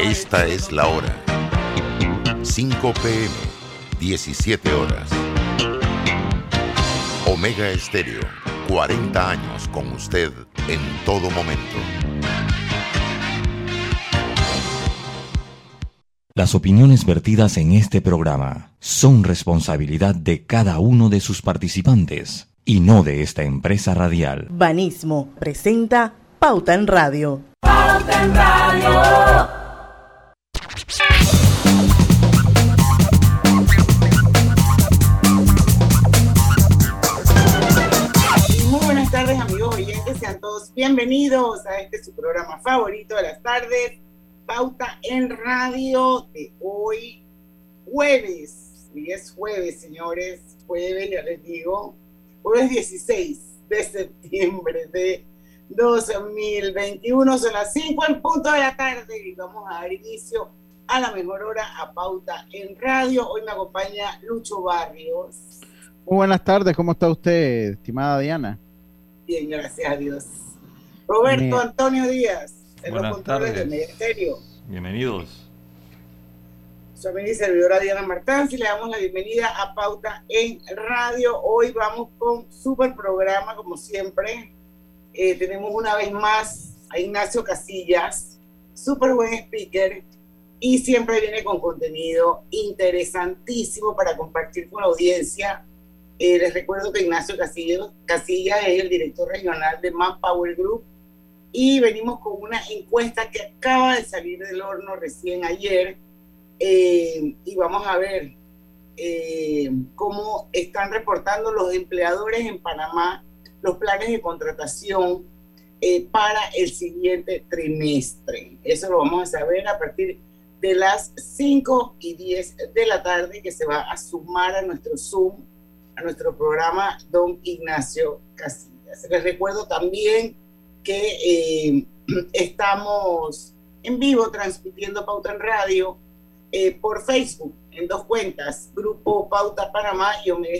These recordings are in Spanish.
Esta es la hora. 5 pm, 17 horas. Omega Estéreo, 40 años con usted en todo momento. Las opiniones vertidas en este programa son responsabilidad de cada uno de sus participantes y no de esta empresa radial. Banismo presenta Pauta en Radio. Pauta en Radio. Muy buenas tardes amigos oyentes, sean todos bienvenidos a este su programa favorito de las tardes, Pauta en Radio de hoy, jueves. Hoy es jueves, señores, jueves, ya les digo, jueves 16 de septiembre de 2021, son las 5 en punto de la tarde y vamos a dar inicio a la mejor hora a Pauta en Radio. Hoy me acompaña Lucho Barrios. Muy buenas tardes, ¿cómo está usted, estimada Diana? Bien, gracias a Dios. Roberto Antonio Díaz, en los Buenas controles del tardes. Ministerio. Bienvenidos. Su amiga y servidora Diana Martán, y le damos la bienvenida a Pauta en Radio. Hoy vamos con super programa, como siempre. Eh, tenemos una vez más a Ignacio Casillas, súper buen speaker, y siempre viene con contenido interesantísimo para compartir con la audiencia. Eh, les recuerdo que Ignacio Casillas, es el director regional de Manpower Group y venimos con una encuesta que acaba de salir del horno recién ayer eh, y vamos a ver eh, cómo están reportando los empleadores en Panamá los planes de contratación eh, para el siguiente trimestre. Eso lo vamos a saber a partir de las 5 y 10 de la tarde que se va a sumar a nuestro Zoom, a nuestro programa Don Ignacio Casillas. Les recuerdo también que eh, estamos en vivo transmitiendo Pauta en Radio eh, por Facebook en dos cuentas, Grupo Pauta Panamá y Omega.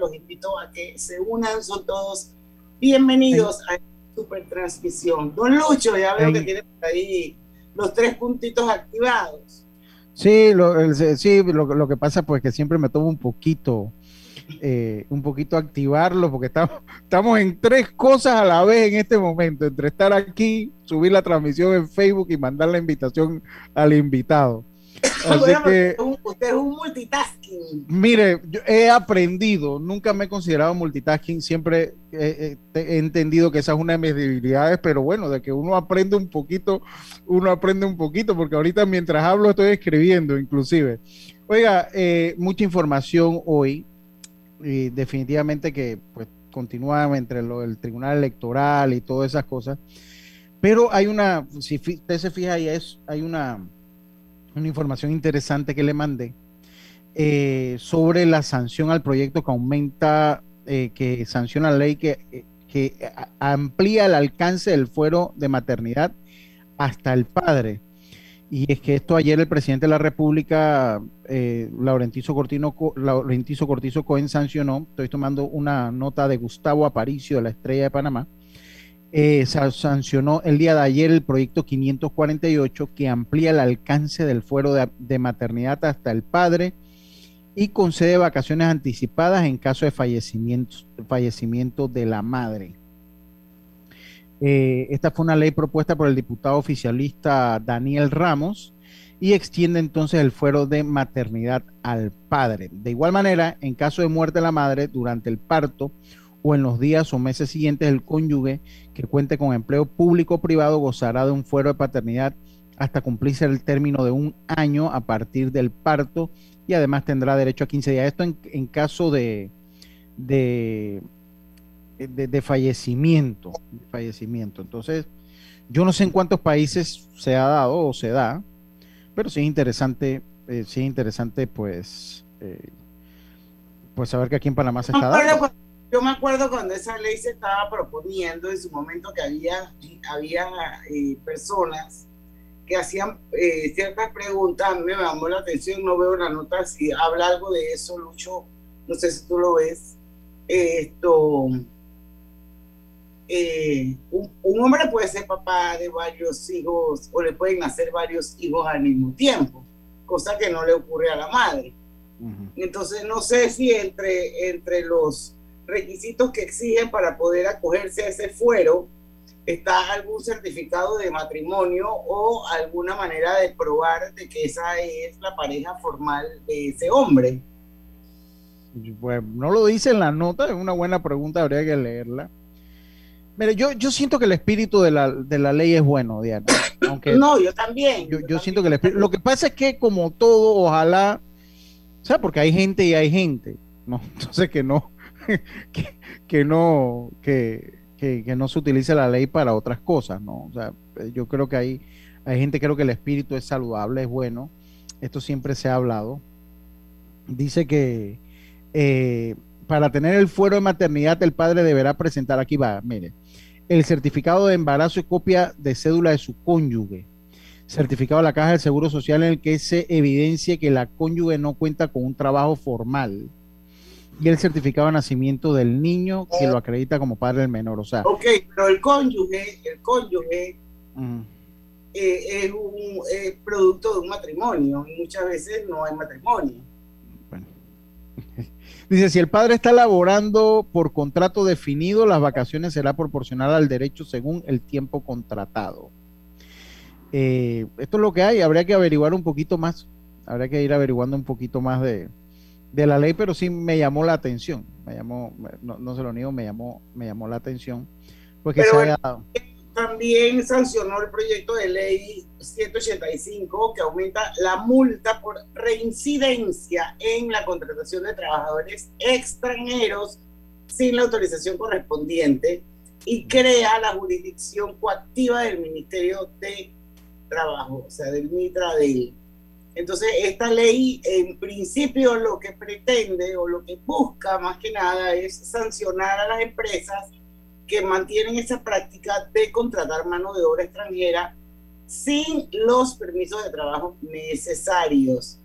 Los invito a que se unan, son todos bienvenidos a esta super transmisión. Don Lucho, ya veo que tiene por ahí los tres puntitos activados. Sí, lo, el- sí, lo, lo que pasa pues que siempre me tomo un poquito, eh, un poquito activarlo porque estamos, estamos en tres cosas a la vez en este momento, entre estar aquí, subir la transmisión en Facebook y mandar la invitación al invitado. Así Bueno, que, usted es un- usted es un multitasking. mire, yo he aprendido, nunca me he considerado multitasking, siempre he, he- entendido que esa es una de mis debilidades, pero bueno, de que uno aprende un poquito, uno aprende un poquito, porque ahorita mientras hablo estoy escribiendo inclusive. Oiga, eh, mucha información hoy, y definitivamente que pues continúa entre lo del Tribunal Electoral y todas esas cosas, pero hay una, si usted se fija ahí, es, hay una, una información interesante que le mandé eh, sobre la sanción al proyecto que aumenta, eh, que sanciona la ley que, eh, que amplía el alcance del fuero de maternidad hasta el padre. Y es que esto ayer el presidente de la República, eh, Laurentizo, Cortino, Co- Laurentizo Cortizo Cohen, sancionó, estoy tomando una nota de Gustavo Aparicio de la Estrella de Panamá, eh, sa- sancionó el día de ayer el proyecto 548 que amplía el alcance del fuero de, de maternidad hasta el padre y concede vacaciones anticipadas en caso de fallecimiento, fallecimiento de la madre. Eh, esta fue una ley propuesta por el diputado oficialista Daniel Ramos y extiende entonces el fuero de maternidad al padre. De igual manera, en caso de muerte de la madre durante el parto o en los días o meses siguientes, el cónyuge que cuente con empleo público o privado gozará de un fuero de paternidad hasta cumplirse el término de un año a partir del parto y además tendrá derecho a 15 días. Esto en, en caso de, de, de, de fallecimiento, de fallecimiento. Entonces, yo no sé en cuántos países se ha dado o se da, pero sí es interesante, eh, sí es interesante pues, eh, pues saber que aquí en Panamá se está dando. Yo me acuerdo cuando esa ley se estaba proponiendo en su momento que había, había eh, personas que hacían eh, ciertas preguntas, a mí me llamó la atención, no veo la nota, si habla algo de eso, Lucho, no sé si tú lo ves, esto, eh, un, hombre puede ser papá de varios hijos o le pueden nacer varios hijos al mismo tiempo, cosa que no le ocurre a la madre. Entonces, no sé si entre, entre los requisitos que exigen para poder acogerse a ese fuero está algún certificado de matrimonio o alguna manera de probar de que esa es la pareja formal de ese hombre. Pues no lo dice en la nota, es una buena pregunta, habría que leerla. Mire, yo, yo siento que el espíritu de la, de la ley es bueno, Diana. Aunque no, yo también. Yo, siento que el espíritu. Lo que pasa es que, como todo, ojalá. O sea, porque hay gente y hay gente, ¿no? Entonces, que no. que, no. Que, que, no se utilice la ley para otras cosas, ¿no? O sea, yo creo que hay, hay gente, creo que el espíritu es saludable, es bueno. Esto siempre se ha hablado. Dice que eh, para tener el fuero de maternidad, el padre deberá presentar, aquí va, mire, el certificado de embarazo y copia de cédula de su cónyuge. Certificado de la Caja del Seguro Social en el que se evidencie que la cónyuge no cuenta con un trabajo formal. Y el certificado de nacimiento del niño que lo acredita como padre del menor. O sea. Ok, pero el cónyuge, el cónyuge eh, es un producto de un matrimonio y muchas veces no hay matrimonio. Dice, si el padre está laborando por contrato definido, las vacaciones será proporcional al derecho según el tiempo contratado. Eh, esto es lo que hay, habría que averiguar un poquito más, habría que ir averiguando un poquito más de, la ley, pero sí me llamó la atención, me llamó, no, se lo niego, me llamó, me llamó la atención, que se haya dado también sancionó el proyecto de ley 185 que aumenta la multa por reincidencia en la contratación de trabajadores extranjeros sin la autorización correspondiente y crea la jurisdicción coactiva del Ministerio de Trabajo, o sea, del MITRADEL. Entonces, esta ley en principio lo que pretende o lo que busca más que nada es sancionar a las empresas que mantienen esa práctica de contratar mano de obra extranjera sin los permisos de trabajo necesarios.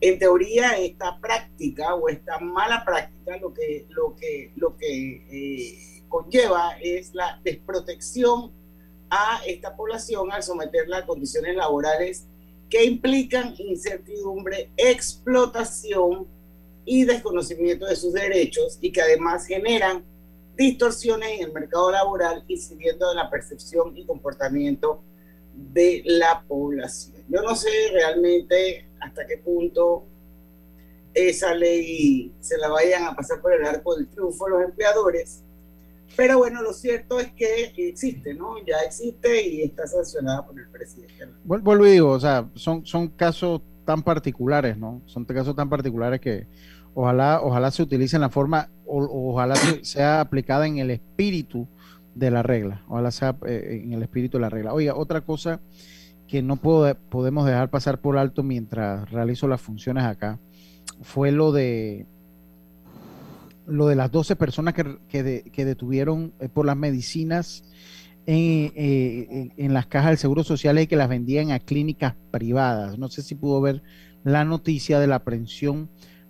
En teoría, esta práctica o esta mala práctica lo que, lo que, lo que eh, conlleva es la desprotección a esta población al someterla a condiciones laborales que implican incertidumbre, explotación y desconocimiento de sus derechos y que además generan distorsiones en el mercado laboral, incidiendo en la percepción y comportamiento de la población. Yo no sé realmente hasta qué punto esa ley se la vayan a pasar por el arco del triunfo los empleadores, pero bueno, lo cierto es que existe, ¿no? Ya existe y está sancionada por el presidente. Vuelvo y digo, o sea, son, son casos tan particulares, ¿no? Son casos tan particulares que ojalá, ojalá se utilice en la forma, o, ojalá sea aplicada en el espíritu de la regla, ojalá sea eh, en el espíritu de la regla. Oiga, otra cosa que no puedo, podemos dejar pasar por alto mientras realizo las funciones acá, fue lo de lo de las 12 personas que, que, detuvieron eh, por las medicinas en, eh, en, las cajas del Seguro Social y que las vendían a clínicas privadas. No sé si pudo ver la noticia de la aprehensión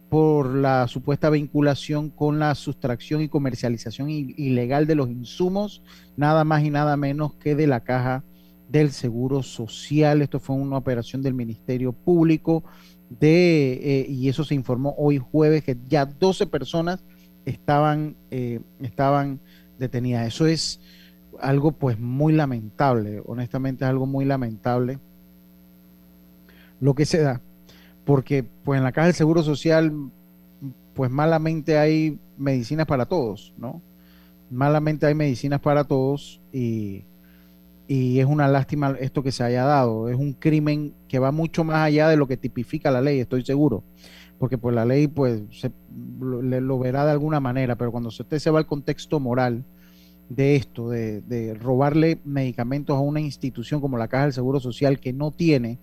por la supuesta vinculación con la sustracción y comercialización ilegal de los insumos, nada más y nada menos que de la caja del Seguro Social. Esto fue una operación del Ministerio Público de, eh, y eso se informó hoy jueves que ya 12 personas estaban, eh, estaban detenidas. Eso es algo pues muy lamentable, honestamente es algo muy lamentable lo que se da porque pues en la caja del Seguro Social pues malamente hay medicinas para todos, ¿no? Malamente hay medicinas para todos y, es una lástima esto que se haya dado. Es un crimen que va mucho más allá de lo que tipifica la ley, estoy seguro. Porque pues la ley pues se, lo, verá de alguna manera, pero cuando usted se va al contexto moral de esto, de, de robarle medicamentos a una institución como la Caja del Seguro Social que no tiene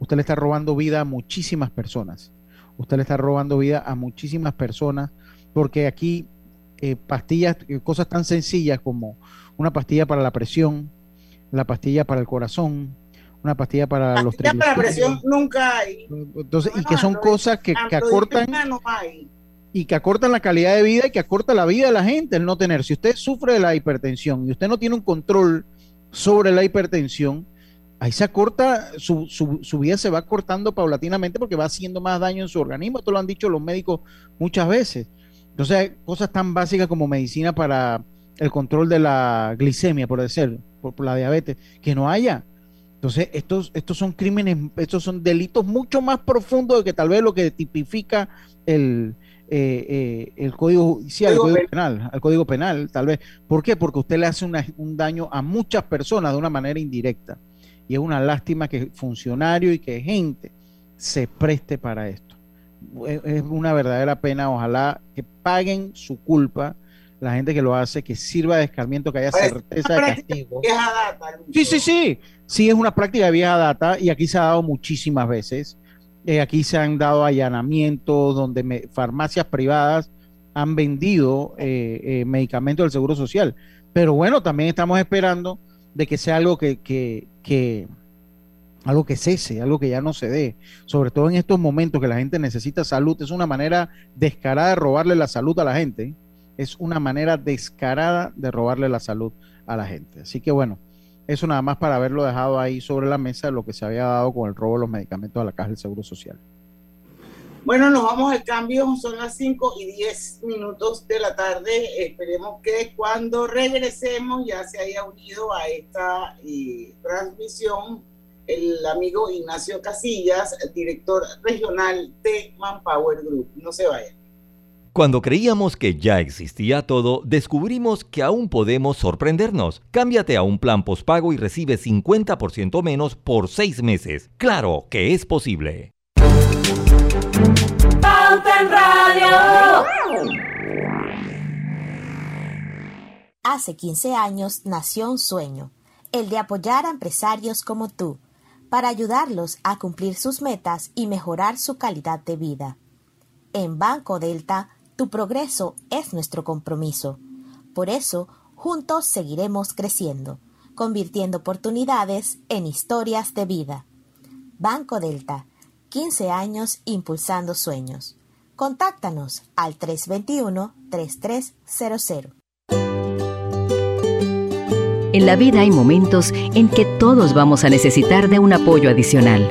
usted le está robando vida a muchísimas personas. Usted le está robando vida a muchísimas personas porque aquí eh, pastillas, eh, cosas tan sencillas como una pastilla para la presión, la pastilla para el corazón, una pastilla para los triglicéridos. para presión nunca hay. Entonces, y que son cosas que, que acortan. y que acortan la calidad de vida y que acorta la vida de la gente el no tener. Si usted sufre de la hipertensión y usted no tiene un control sobre la hipertensión, ahí se acorta, su, su, vida se va cortando paulatinamente porque va haciendo más daño en su organismo. Esto lo han dicho los médicos muchas veces. Entonces, hay cosas tan básicas como medicina para el control de la glicemia, por decirlo, por, la diabetes, que no haya. Entonces, estos, estos son crímenes, estos son delitos mucho más profundos de que tal vez lo que tipifica el, eh, eh, el código judicial, el código penal, el código penal, tal vez. ¿Por qué? Porque usted le hace un daño a muchas personas de una manera indirecta. Y es una lástima que funcionario y que gente se preste para esto. Es una verdadera pena. Ojalá que paguen su culpa la gente que lo hace, que sirva de escarmiento, que haya certeza de castigo. sí, sí, sí. Sí, es una práctica de vieja data y aquí se ha dado muchísimas veces. Eh, aquí se han dado allanamientos donde farmacias privadas han vendido eh, eh, medicamentos del Seguro Social. Pero bueno, también estamos esperando de que sea algo que, que, que, algo que cese, algo que ya no se dé, sobre todo en estos momentos que la gente necesita salud, es una manera descarada de robarle la salud a la gente es una manera descarada de robarle la salud a la gente. Así que bueno, eso nada más para haberlo dejado ahí sobre la mesa lo que se había dado con el robo de los medicamentos a la Caja del Seguro Social. Bueno, nos vamos al cambio, son las 5 y 10 minutos de la tarde. Esperemos que cuando regresemos ya se haya unido a esta eh, transmisión el amigo Ignacio Casillas, director regional de Manpower Group. No se vayan. Cuando creíamos que ya existía todo, descubrimos que aún podemos sorprendernos. Cámbiate a un plan postpago y recibe 50% menos por 6 meses. Claro que es posible. Radio. Hace 15 años nació un sueño, el de apoyar a empresarios como tú, para ayudarlos a cumplir sus metas y mejorar su calidad de vida. En Banco Delta, tu progreso es nuestro compromiso. Por eso, juntos seguiremos creciendo, convirtiendo oportunidades en historias de vida. Banco Delta, 15 años impulsando sueños. Contáctanos al 321-3300. En la vida hay momentos en que todos vamos a necesitar de un apoyo adicional.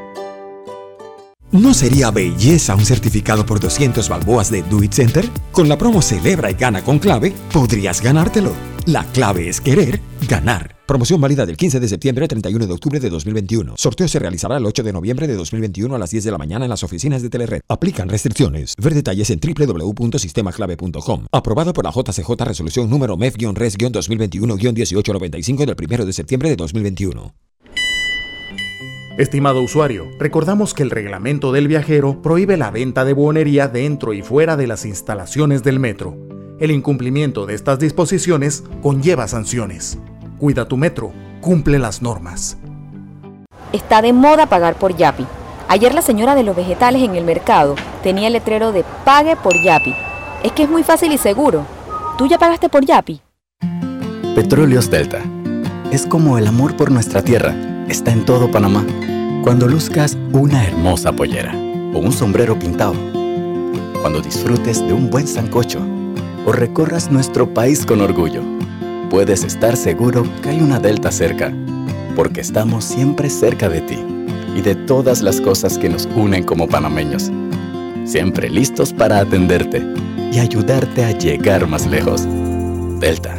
¿No sería belleza un certificado por 200 balboas de Do It Center? Con la promo Celebra y Gana con Clave, podrías ganártelo. La clave es querer ganar. Promoción válida del 15 de septiembre al 31 de octubre de 2021. Sorteo se realizará el 8 de noviembre de 2021 a las 10 de la mañana en las oficinas de Telered. Aplican restricciones. Ver detalles en www.sistemaclave.com. Aprobado por la JCJ Resolución número MEF-RES-2021-1895 del 1 de septiembre de 2021. Estimado usuario, recordamos que el reglamento del viajero prohíbe la venta de buonería dentro y fuera de las instalaciones del metro. El incumplimiento de estas disposiciones conlleva sanciones. Cuida tu metro, cumple las normas. Está de moda pagar por Yapi. Ayer la señora de los vegetales en el mercado tenía el letrero de Pague por Yapi. Es que es muy fácil y seguro. ¿Tú ya pagaste por Yapi? Petróleos Delta. Es como el amor por nuestra tierra. Está en todo Panamá. Cuando luzcas una hermosa pollera o un sombrero pintado. Cuando disfrutes de un buen sancocho o recorras nuestro país con orgullo puedes estar seguro que hay una Delta cerca, porque estamos siempre cerca de ti y de todas las cosas que nos unen como panameños. Siempre listos para atenderte y ayudarte a llegar más lejos. Delta.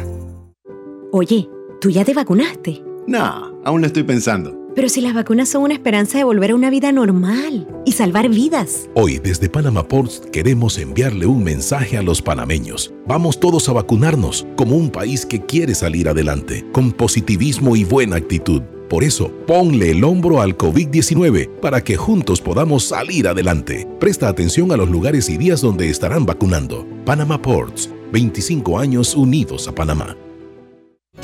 Oye, ¿tú ya te vacunaste? No, aún lo estoy pensando. Pero si las vacunas son una esperanza de volver a una vida normal y salvar vidas. Hoy desde Panama Ports queremos enviarle un mensaje a los panameños. Vamos todos a vacunarnos como un país que quiere salir adelante, con positivismo y buena actitud. Por eso, ponle el hombro al COVID-19 para que juntos podamos salir adelante. Presta atención a los lugares y días donde estarán vacunando. Panama Ports, 25 años unidos a Panamá.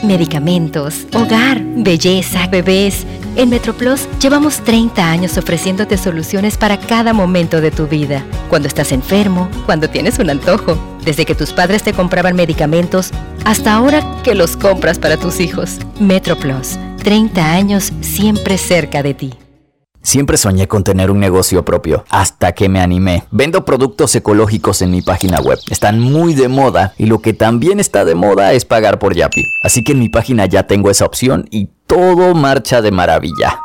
Medicamentos, hogar, belleza, bebés. En MetroPlus llevamos 30 años ofreciéndote soluciones para cada momento de tu vida. Cuando estás enfermo, cuando tienes un antojo, desde que tus padres te compraban medicamentos hasta ahora que los compras para tus hijos. MetroPlus, 30 años siempre cerca de ti. Siempre soñé con tener un negocio propio, hasta que me animé. Vendo productos ecológicos en mi página web. Están muy de moda y lo que también está de moda es pagar por Yapi. Así que en mi página ya tengo esa opción y todo marcha de maravilla.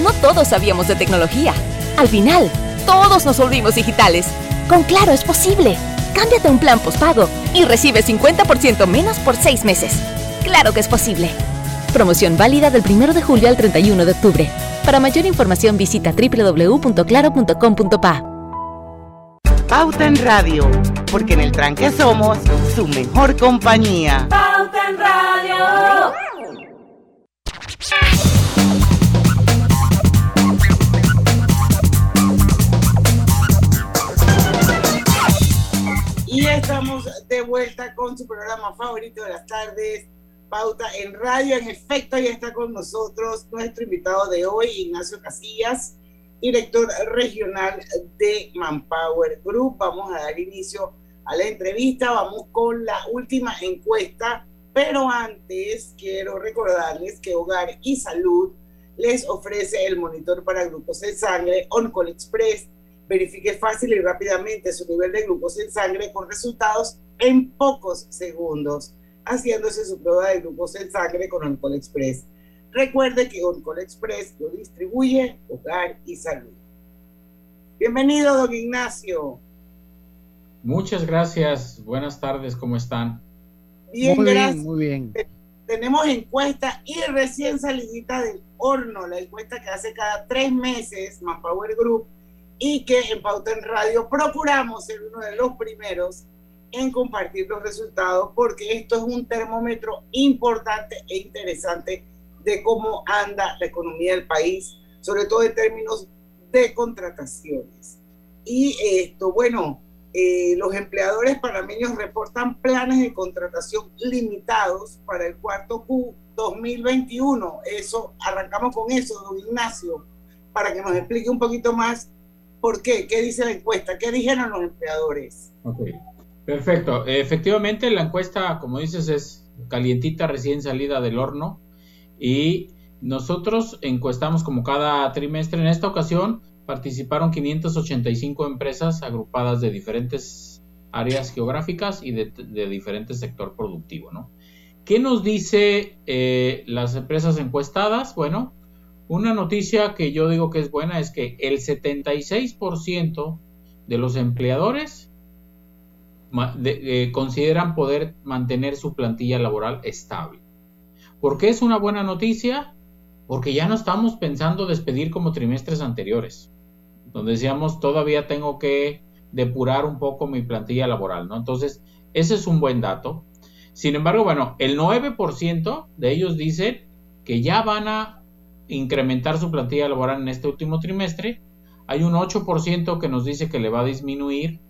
No todos sabíamos de tecnología. Al final, todos nos volvimos digitales. Con Claro es posible. Cámbiate un plan postpago y recibe 50% menos por 6 meses. Claro que es posible. Promoción válida del 1 de julio al 31 de octubre. Para mayor información visita www.claro.com.pa. Pauta en Radio, porque en el tranque somos su mejor compañía. Pauta en Radio. Y estamos de vuelta con su programa favorito de las tardes, Pauta en Radio. En efecto, ya está con nosotros nuestro invitado de hoy, Ignacio Casillas, director regional de Manpower Group. Vamos a dar inicio a la entrevista. Vamos con la última encuesta, pero antes quiero recordarles que Hogar y Salud les ofrece el monitor para glucosa en sangre OnCall Express. Verifique fácil y rápidamente su nivel de glucosa en sangre con resultados en pocos segundos haciéndose su prueba de glucosa en sangre con Oncol Express. Recuerde que Oncol Express lo distribuye Hogar y Salud. Bienvenido, don Ignacio. Muchas gracias. Buenas tardes, ¿cómo están? Bien, muy gracias. bien, muy bien. Tenemos encuesta y recién salidita del horno, la encuesta que hace cada tres meses Manpower Group y que en Pauta en Radio procuramos ser uno de los primeros en compartir los resultados porque esto es un termómetro importante e interesante de cómo anda la economía del país, sobre todo en términos de contrataciones. Y esto, bueno, eh, los empleadores panameños reportan planes de contratación limitados para el cuarto Q 2021. Eso, arrancamos con eso, don Ignacio, para que nos explique un poquito más por qué, qué dice la encuesta, qué dijeron los empleadores. Ok. Perfecto. Efectivamente, la encuesta, como dices, es calientita, recién salida del horno. Y nosotros encuestamos como cada trimestre. En esta ocasión participaron 585 empresas agrupadas de diferentes áreas geográficas y de, de diferente sector productivo. ¿no? ¿Qué nos dice eh, las empresas encuestadas? Bueno, una noticia que yo digo que es buena es que el 76% de los empleadores eh, consideran poder mantener su plantilla laboral estable. ¿Por qué es una buena noticia? Porque ya no estamos pensando despedir como trimestres anteriores, donde decíamos todavía tengo que depurar un poco mi plantilla laboral, ¿no? Entonces, ese es un buen dato. Sin embargo, bueno, el 9% de ellos dicen que ya van a incrementar su plantilla laboral en este último trimestre. Hay un 8% que nos dice que le va a disminuir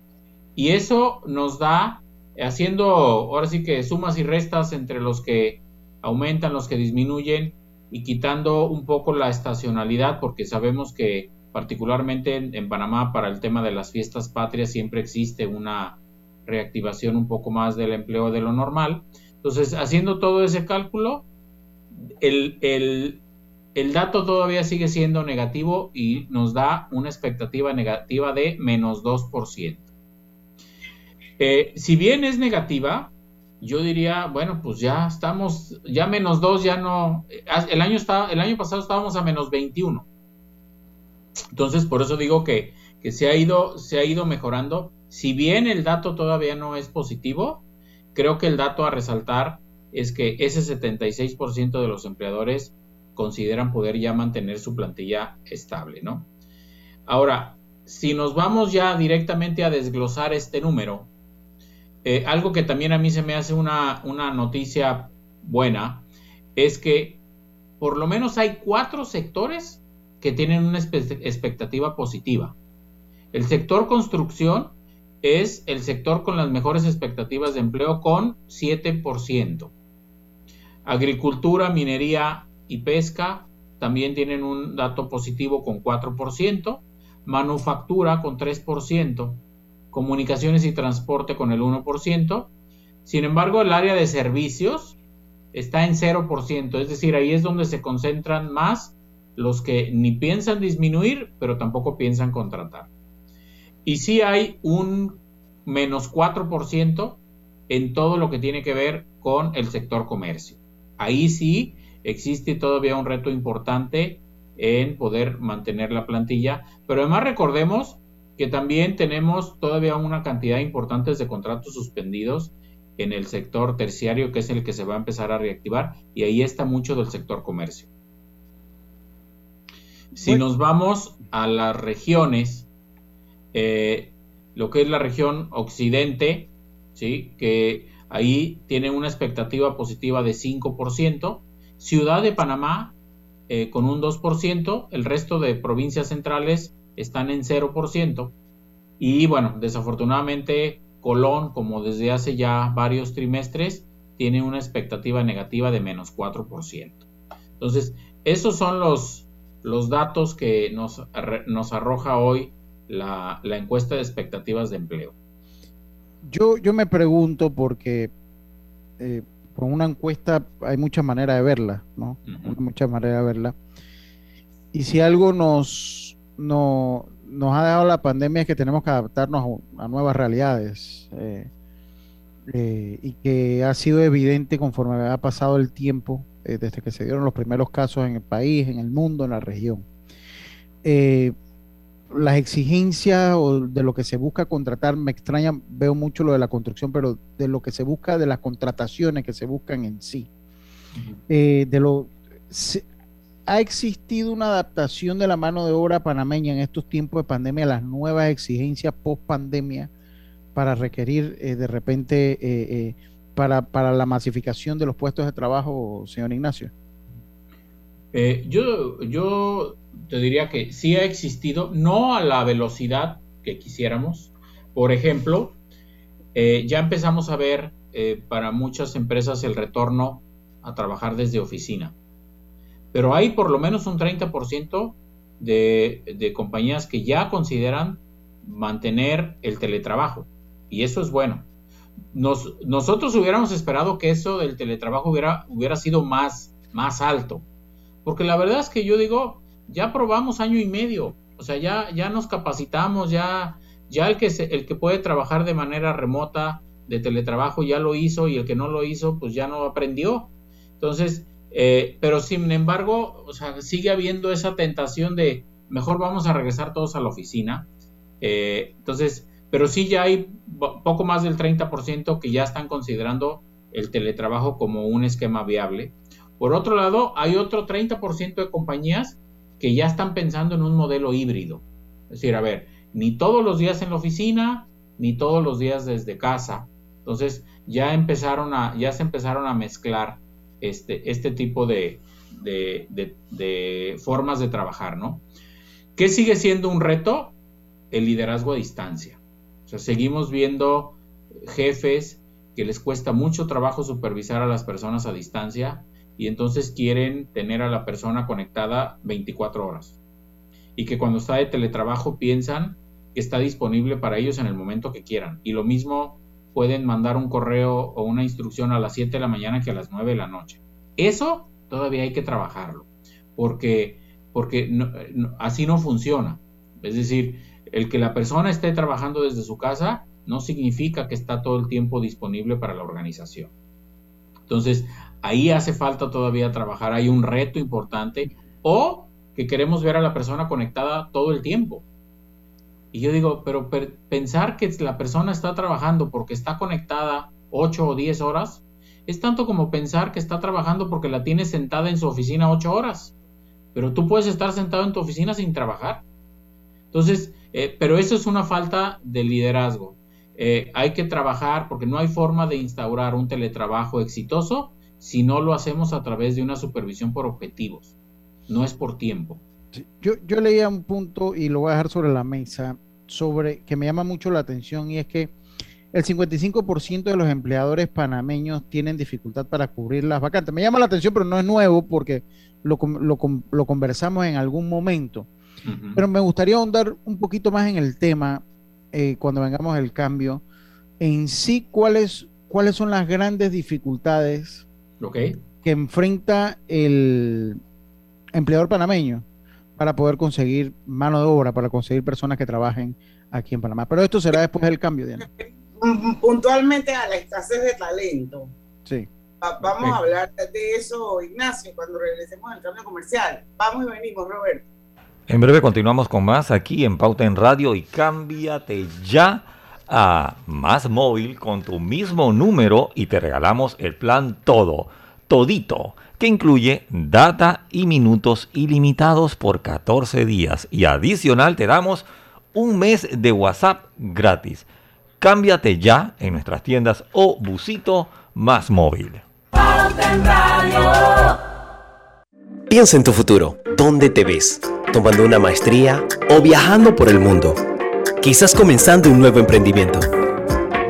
y eso nos da, haciendo ahora sí que sumas y restas entre los que aumentan, los que disminuyen y quitando un poco la estacionalidad, porque sabemos que particularmente en, Panamá para el tema de las fiestas patrias siempre existe una reactivación un poco más del empleo de lo normal. Entonces, haciendo todo ese cálculo, el, el, dato todavía sigue siendo negativo y nos da una expectativa negativa de menos 2%. Eh, si bien es negativa, yo diría, bueno, pues ya estamos, ya menos 2, ya no, el año, el año pasado estábamos a menos 21. Entonces, por eso digo que, que se, ha ido, se ha ido mejorando. Si bien el dato todavía no es positivo, creo que el dato a resaltar es que ese 76% de los empleadores consideran poder ya mantener su plantilla estable, ¿no? Ahora, si nos vamos ya directamente a desglosar este número, eh, algo que también a mí se me hace una, una noticia buena es que por lo menos hay cuatro sectores que tienen una expectativa positiva. El sector construcción es el sector con las mejores expectativas de empleo con 7%. Agricultura, minería y pesca también tienen un dato positivo con 4%. Manufactura con 3%. Comunicaciones y transporte con el 1%. Sin embargo, el área de servicios está en 0%. Es decir, ahí es donde se concentran más los que ni piensan disminuir, pero tampoco piensan contratar. Y sí hay un menos 4% en todo lo que tiene que ver con el sector comercio. Ahí sí existe todavía un reto importante en poder mantener la plantilla, pero además recordemos que también tenemos todavía una cantidad importante de contratos suspendidos en el sector terciario, que es el que se va a empezar a reactivar, y ahí está mucho del sector comercio. Si nos vamos a las regiones, eh, lo que es la región occidente, ¿sí? que ahí tiene una expectativa positiva de 5%, Ciudad de Panamá eh, con un 2%, el resto de provincias centrales están en 0%, y bueno, desafortunadamente Colón, como desde hace ya varios trimestres, tiene una expectativa negativa de menos 4%. Entonces, esos son los, los datos que nos, nos arroja hoy la, encuesta de expectativas de empleo. Yo, yo me pregunto porque eh, con una encuesta hay muchas maneras de verla, ¿no? Muchas maneras de verla. Y si algo nos, no, nos ha dado la pandemia es que tenemos que adaptarnos a, nuevas realidades eh, eh, y que ha sido evidente conforme ha pasado el tiempo eh, desde que se dieron los primeros casos en el país, en el mundo, en la región. las exigencias o de lo que se busca contratar, me extraña, veo mucho lo de la construcción, pero de lo que se busca, de las contrataciones que se buscan en sí. de lo, ¿Ha existido una adaptación de la mano de obra panameña en estos tiempos de pandemia a las nuevas exigencias post pandemia para requerir eh, de repente eh, eh, para, para, la masificación de los puestos de trabajo, señor Ignacio? yo, yo te diría que sí ha existido, no a la velocidad que quisiéramos. Por ejemplo, ya empezamos a ver para muchas empresas el retorno a trabajar desde oficina pero hay por lo menos un 30% de, de compañías que ya consideran mantener el teletrabajo. Y eso es bueno. Nos, nosotros hubiéramos esperado que eso del teletrabajo hubiera, hubiera sido más, más alto. Porque la verdad es que yo digo, ya probamos año y medio. O sea, ya, ya nos capacitamos, ya, ya el, que el que puede trabajar de manera remota de teletrabajo ya lo hizo y el que no lo hizo, pues ya no aprendió. Entonces, eh, pero sin embargo, o sea, sigue habiendo esa tentación de mejor vamos a regresar todos a la oficina. Eh, entonces, pero sí ya hay poco más del 30% que ya están considerando el teletrabajo como un esquema viable. Por otro lado, hay otro 30% de compañías que ya están pensando en un modelo híbrido. Es decir, a ver, ni todos los días en la oficina, ni todos los días desde casa. Entonces, ya empezaron a, ya se empezaron a mezclar este, este tipo de, formas de trabajar, ¿no? ¿Qué sigue siendo un reto? El liderazgo a distancia. O sea, seguimos viendo jefes que les cuesta mucho trabajo supervisar a las personas a distancia y entonces quieren tener a la persona conectada 24 horas. Y que cuando está de teletrabajo piensan que está disponible para ellos en el momento que quieran. Y lo mismo pueden mandar un correo o una instrucción a las 7 de la mañana que a las 9 de la noche. Eso todavía hay que trabajarlo, porque, porque así no funciona. Es decir, el que la persona esté trabajando desde su casa no significa que está todo el tiempo disponible para la organización. Entonces, ahí hace falta todavía trabajar, hay un reto importante, o que queremos ver a la persona conectada todo el tiempo. Y yo digo, pero pensar que la persona está trabajando porque está conectada 8 o 10 horas, es tanto como pensar que está trabajando porque la tiene sentada en su oficina ocho horas. Pero tú puedes estar sentado en tu oficina sin trabajar. Entonces, eh, pero eso es una falta de liderazgo. Eh, hay que trabajar porque no hay forma de instaurar un teletrabajo exitoso si no lo hacemos a través de una supervisión por objetivos. No es por tiempo. Yo, yo leía un punto y lo voy a dejar sobre la mesa, sobre que me llama mucho la atención y es que el 55% de los empleadores panameños tienen dificultad para cubrir las vacantes. Me llama la atención, pero no es nuevo porque lo, lo, lo conversamos en algún momento. Pero me gustaría ahondar un poquito más en el tema eh, cuando vengamos al cambio. En sí, ¿cuáles, cuáles son las grandes dificultades que enfrenta el empleador panameño para poder conseguir mano de obra, para conseguir personas que trabajen aquí en Panamá? Pero esto será después del cambio, Diana. Puntualmente a la escasez de talento. Sí. Vamos a hablar de eso, Ignacio, cuando regresemos al cambio comercial. Vamos y venimos, Roberto. En breve continuamos con más aquí en Pauta en Radio y cámbiate ya a Más Móvil con tu mismo número y te regalamos el plan todo, todito, que incluye data y minutos ilimitados por 14 días y adicional te damos un mes de WhatsApp gratis. Cámbiate ya en nuestras tiendas o busito Más Móvil. Piensa en tu futuro. ¿Dónde te ves? ¿Tomando una maestría o viajando por el mundo? Quizás comenzando un nuevo emprendimiento.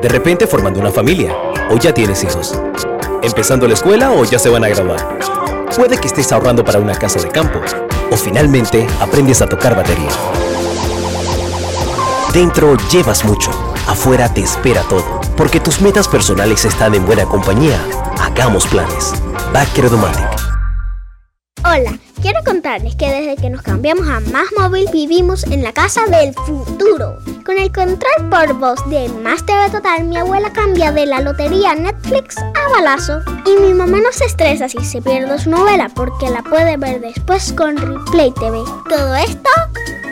De repente formando una familia o ya tienes hijos. Empezando la escuela o ya se van a graduar. Puede que estés ahorrando para una casa de campo o finalmente aprendes a tocar batería. Dentro llevas mucho, afuera te espera todo, porque tus metas personales están en buena compañía. Hagamos planes. Backer Hola, quiero contarles que desde que nos cambiamos a Más Móvil vivimos en la casa del futuro. Con el control por voz de Más TV Total, mi abuela cambia de la lotería Netflix a balazo. Y mi mamá no se estresa si se pierde su novela porque la puede ver después con Replay TV. Todo esto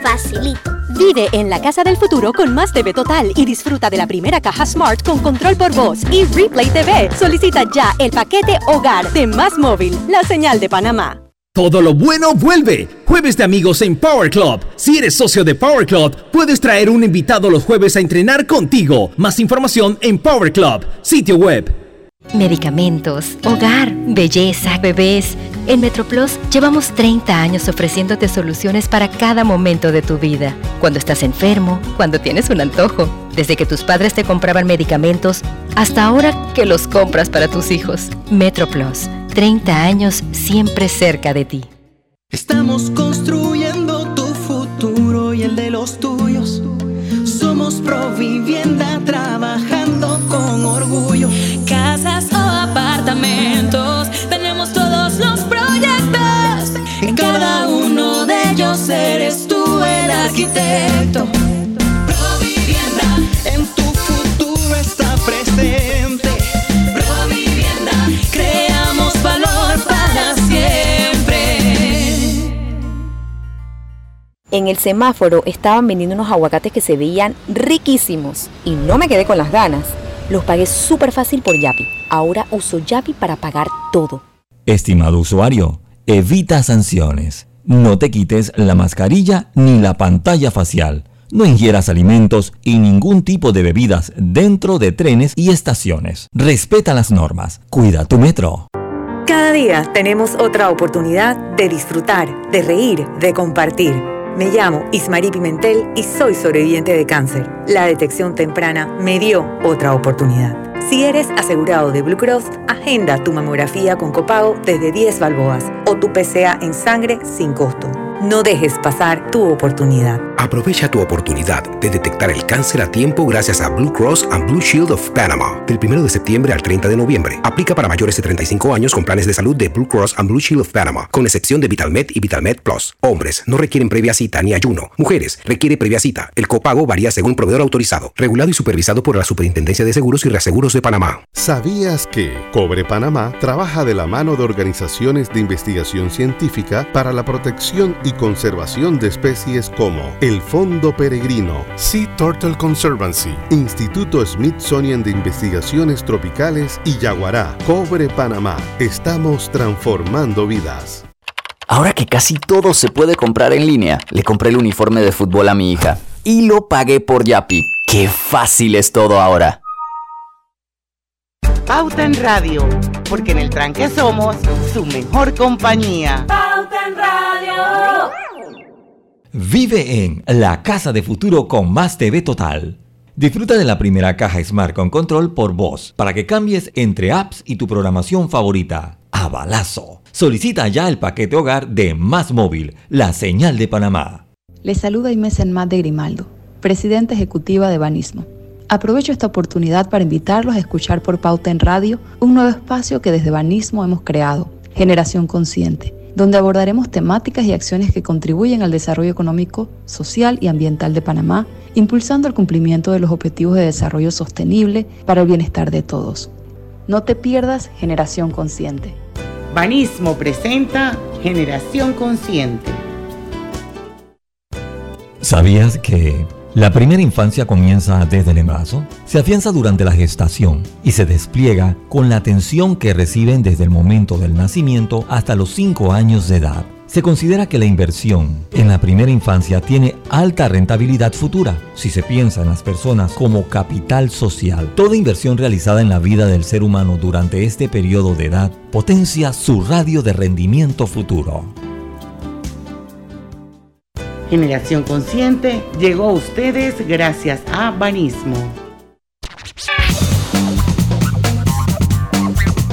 facilito. Vive en la casa del futuro con Más TV Total y disfruta de la primera caja Smart con control por voz y Replay TV. Solicita ya el paquete Hogar de Más Móvil, la señal de Panamá. Todo lo bueno vuelve. Jueves de amigos en Power Club. Si eres socio de Power Club, puedes traer un invitado los jueves a entrenar contigo. Más información en Power Club, sitio web. Medicamentos, hogar, belleza, bebés. En MetroPlus llevamos 30 años ofreciéndote soluciones para cada momento de tu vida. Cuando estás enfermo, cuando tienes un antojo, desde que tus padres te compraban medicamentos hasta ahora que los compras para tus hijos. MetroPlus 30 años siempre cerca de ti. Estamos construyendo tu futuro y el de los tuyos. Somos Provivienda trabajando con orgullo. Casas o apartamentos, tenemos todos los proyectos. En cada uno de ellos eres tú el arquitecto. En el semáforo estaban vendiendo unos aguacates que se veían riquísimos y no me quedé con las ganas. Los pagué súper fácil por Yapi. Ahora uso Yapi para pagar todo. Estimado usuario, evita sanciones. No te quites la mascarilla ni la pantalla facial. No ingieras alimentos y ningún tipo de bebidas dentro de trenes y estaciones. Respeta las normas. Cuida tu metro. Cada día tenemos otra oportunidad de disfrutar, de reír, de compartir. Me llamo Ismarí Pimentel y soy sobreviviente de cáncer. La detección temprana me dio otra oportunidad. Si eres asegurado de Blue Cross, agenda tu mamografía con copago desde 10 balboas o tu PCA en sangre sin costo. No dejes pasar tu oportunidad. Aprovecha tu oportunidad de detectar el cáncer a tiempo gracias a Blue Cross and Blue Shield of Panama. Del 1 de septiembre al 30 de noviembre. Aplica para mayores de 35 años con planes de salud de Blue Cross and Blue Shield of Panama, con excepción de VitalMed y VitalMed Plus. Hombres no requieren previa cita ni ayuno. Mujeres requiere previa cita. El copago varía según proveedor autorizado, regulado y supervisado por la Superintendencia de Seguros y Reaseguros de Panamá. ¿Sabías que Cobre Panamá trabaja de la mano de organizaciones de investigación científica para la protección y y conservación de especies como el Fondo Peregrino, Sea Turtle Conservancy, Instituto Smithsonian de Investigaciones Tropicales y Yaguará, Cobre Panamá. Estamos transformando vidas. Ahora que casi todo se puede comprar en línea, le compré el uniforme de fútbol a mi hija y lo pagué por Yapi. ¡Qué fácil es todo ahora! Pauta en Radio, porque en el tranque somos su mejor compañía. Pauta en Radio. Vive en la casa de futuro con Más TV Total. Disfruta de la primera caja Smart con control por voz para que cambies entre apps y tu programación favorita. A balazo. Solicita ya el paquete hogar de Más Móvil, la señal de Panamá. Les saluda Inés Enmat de Grimaldo, presidenta ejecutiva de Banismo. Aprovecho esta oportunidad para invitarlos a escuchar por Pauta en Radio un nuevo espacio que desde Banismo hemos creado, Generación Consciente, donde abordaremos temáticas y acciones que contribuyen al desarrollo económico, social y ambiental de Panamá, impulsando el cumplimiento de los objetivos de desarrollo sostenible para el bienestar de todos. No te pierdas Generación Consciente. Banismo presenta Generación Consciente. ¿Sabías que la primera infancia comienza desde el embarazo? Se afianza durante la gestación y se despliega con la atención que reciben desde el momento del nacimiento hasta los 5 años de edad. Se considera que la inversión en la primera infancia tiene alta rentabilidad futura si se piensa en las personas como capital social. Toda inversión realizada en la vida del ser humano durante este periodo de edad potencia su radio de rendimiento futuro. Generación Consciente llegó a ustedes gracias a Banismo.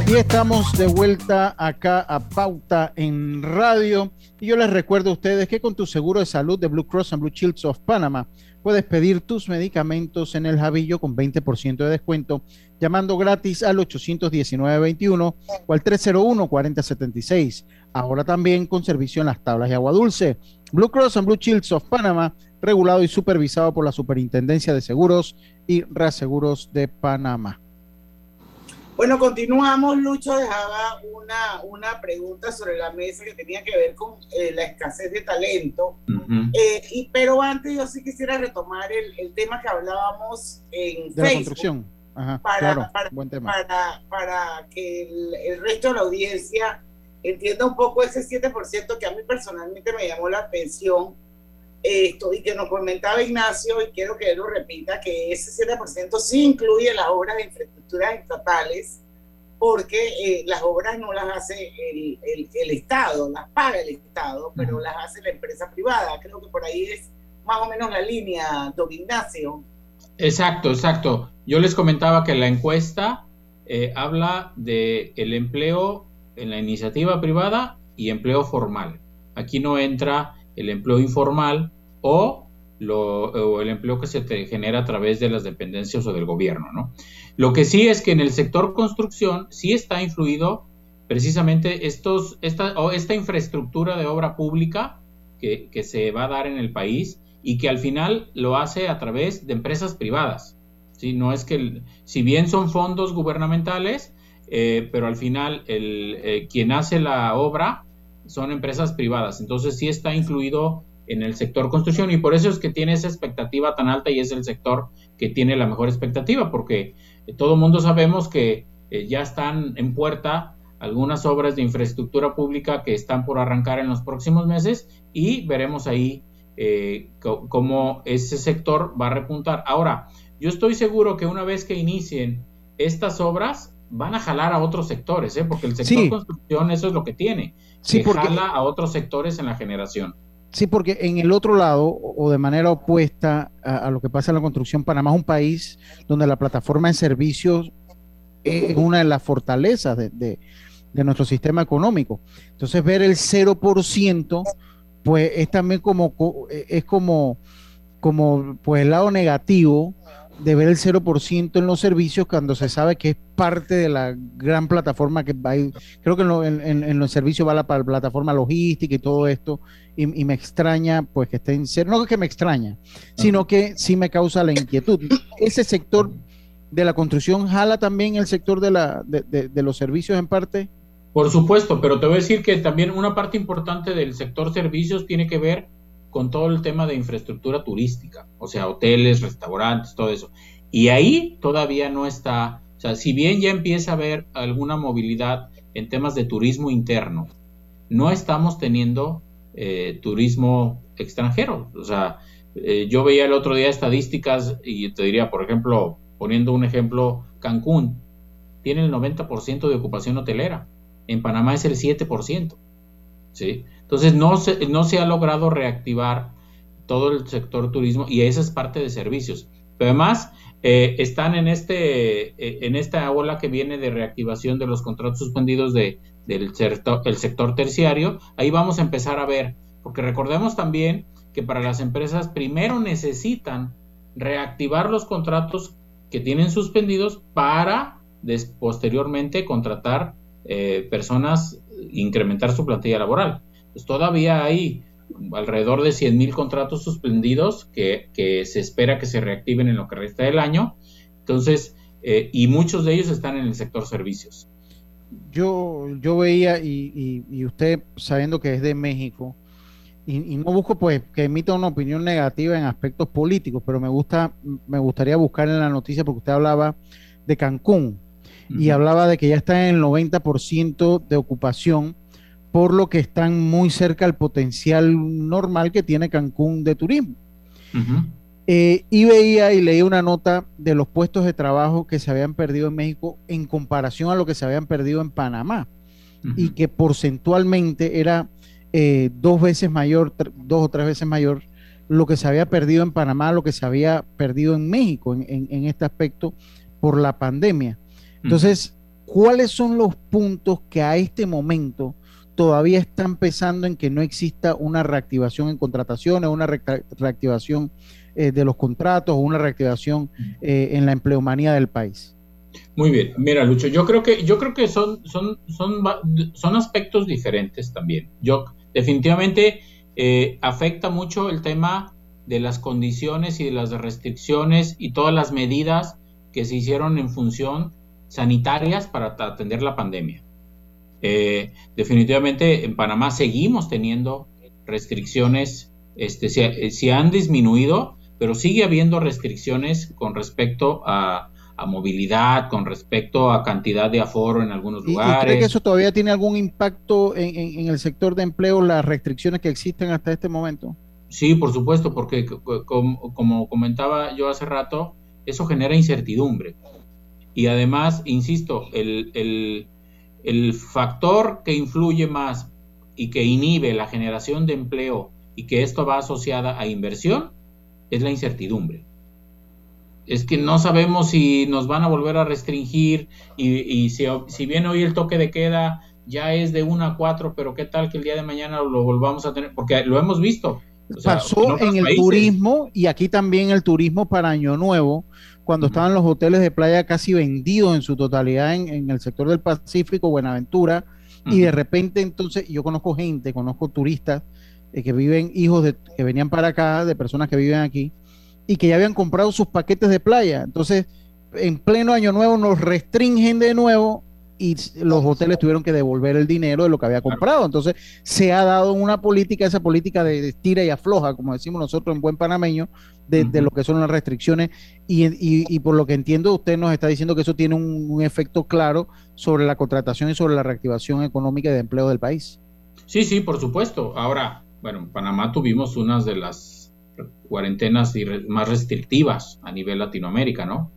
Y estamos de vuelta acá a Pauta en Radio. Y yo les recuerdo a ustedes que con tu seguro de salud de Blue Cross and Blue Shields of Panama puedes pedir tus medicamentos en el Javillo con 20% de descuento llamando gratis al 819-21 o al 301-4076. Ahora también con servicio en las tablas de agua dulce. Blue Cross and Blue Shields of Panama, regulado y supervisado por la Superintendencia de Seguros y Reaseguros de Panamá. Bueno, continuamos. Lucho dejaba una, una pregunta sobre la mesa que tenía que ver con eh, la escasez de talento. Eh, y, pero antes yo sí quisiera retomar el, el tema que hablábamos en de Facebook. la construcción. Ajá, para, claro, para, buen tema. para, para que el, el resto de la audiencia entienda un poco ese 7% que a mí personalmente me llamó la atención esto y que nos comentaba Ignacio y quiero que él lo repita, que ese 7% sí incluye las obras de infraestructuras estatales porque eh, las obras no las hace el, el, el, Estado, las paga el Estado, pero las hace la empresa privada. Creo que por ahí es más o menos la línea, don Ignacio. Exacto, exacto. Yo les comentaba que la encuesta eh, habla de el empleo en la iniciativa privada y empleo formal. Aquí no entra el empleo informal o, el empleo que se genera a través de las dependencias o del gobierno, ¿no? Lo que sí es que en el sector construcción sí está influido precisamente estos, esta, o esta infraestructura de obra pública que, se va a dar en el país y que al final lo hace a través de empresas privadas. No es que, si bien son fondos gubernamentales, eh, pero al final el, eh, quien hace la obra son empresas privadas. Entonces sí está incluido en el sector construcción y por eso es que tiene esa expectativa tan alta y es el sector que tiene la mejor expectativa, porque eh, todo mundo sabemos que eh, ya están en puerta algunas obras de infraestructura pública que están por arrancar en los próximos meses y veremos ahí cómo ese sector va a repuntar. Ahora, yo estoy seguro que una vez que inicien estas obras, van a jalar a otros sectores, ¿eh? porque el sector Sí. construcción eso es lo que tiene, Sí, que porque- jala a otros sectores en la generación. Sí, porque en el otro lado, o de manera opuesta a, a lo que pasa en la construcción, Panamá es un país donde la plataforma de servicios es una de las fortalezas de, de- de nuestro sistema económico. Entonces, ver el 0%, pues es también como, co- es como, como pues el lado negativo de ver el 0% en los servicios cuando se sabe que es parte de la gran plataforma que va. Creo que en, lo- en- los servicios va la pa- plataforma logística y todo esto, y, y me extraña pues que esté en cero. No es que me extraña, sino que sí me causa la inquietud. Ese sector de la construcción jala también el sector de, la, de, de- de los servicios en parte. Por supuesto, pero te voy a decir que también una parte importante del sector servicios tiene que ver con todo el tema de infraestructura turística, o sea, hoteles, restaurantes, todo eso. Y ahí todavía no está, o sea, si bien ya empieza a haber alguna movilidad en temas de turismo interno, no estamos teniendo eh, turismo extranjero. O sea, eh, yo veía el otro día estadísticas y te diría, por ejemplo, poniendo un ejemplo, Cancún tiene el 90% de ocupación hotelera en Panamá es el 7%. ¿Sí? Entonces no se, no se ha logrado reactivar todo el sector turismo y esa es parte de servicios. Pero además eh, están en, este, eh, en esta ola que viene de reactivación de los contratos suspendidos de, del sector, el sector terciario. Ahí vamos a empezar a ver, porque recordemos también que para las empresas primero necesitan reactivar los contratos que tienen suspendidos para posteriormente contratar eh, personas incrementar su plantilla laboral. Pues todavía hay alrededor de 100 mil contratos suspendidos que, se espera que se reactiven en lo que resta del año. Entonces, eh, y muchos de ellos están en el sector servicios. Yo, yo veía, y, usted sabiendo que es de México, y, no busco pues que emita una opinión negativa en aspectos políticos, pero me gusta, me gustaría buscar en la noticia porque usted hablaba de Cancún y hablaba de que ya está en el 90% de ocupación, por lo que están muy cerca al potencial normal que tiene Cancún de turismo. Eh, y veía y leía una nota de los puestos de trabajo que se habían perdido en México en comparación a lo que se habían perdido en Panamá y que porcentualmente era eh, dos veces mayor, dos o tres veces mayor lo que se había perdido en Panamá, lo que se había perdido en México en este aspecto por la pandemia. Entonces, ¿cuáles son los puntos que a este momento todavía están pensando en que no exista una reactivación en contrataciones, una reactivación eh, de los contratos una reactivación eh, en la empleomanía del país? Muy bien, mira Lucho, yo creo que yo creo que son son son son aspectos diferentes también. Yo definitivamente eh, afecta mucho el tema de las condiciones y de las restricciones y todas las medidas que se hicieron en función sanitarias para atender la pandemia. Eh, definitivamente en Panamá seguimos teniendo restricciones, este, se, han disminuido, pero sigue habiendo restricciones con respecto a, movilidad, con respecto a cantidad de aforo en algunos lugares. ¿Y cree que eso todavía tiene algún impacto en, el sector de empleo, las restricciones que existen hasta este momento? Sí, por supuesto, porque como comentaba yo hace rato, eso genera incertidumbre. Y además, insisto, el, factor que influye más y que inhibe la generación de empleo y que esto va asociada a inversión es la incertidumbre. Es que no sabemos si nos van a volver a restringir y, si, si, bien hoy el toque de queda ya es de 1 a 4, pero qué tal que el día de mañana lo volvamos a tener, porque lo hemos visto. Pasó en, el turismo y aquí también el turismo para Año Nuevo, cuando estaban los hoteles de playa casi vendidos en su totalidad en, el sector del Pacífico, Buenaventura, y de repente entonces yo conozco gente, conozco turistas eh, que viven, hijos de, que venían para acá, de personas que viven aquí, y que ya habían comprado sus paquetes de playa. Entonces, en pleno año nuevo nos restringen de nuevo y los hoteles tuvieron que devolver el dinero de lo que había comprado. Entonces, se ha dado una política, esa política de, tira y afloja, como decimos nosotros en buen panameño, de, lo que son las restricciones. Y, por lo que entiendo, usted nos está diciendo que eso tiene un, efecto claro sobre la contratación y sobre la reactivación económica y de empleo del país. Sí, sí, por supuesto. Ahora, bueno, en Panamá tuvimos unas de las cuarentenas más restrictivas a nivel Latinoamérica, ¿no?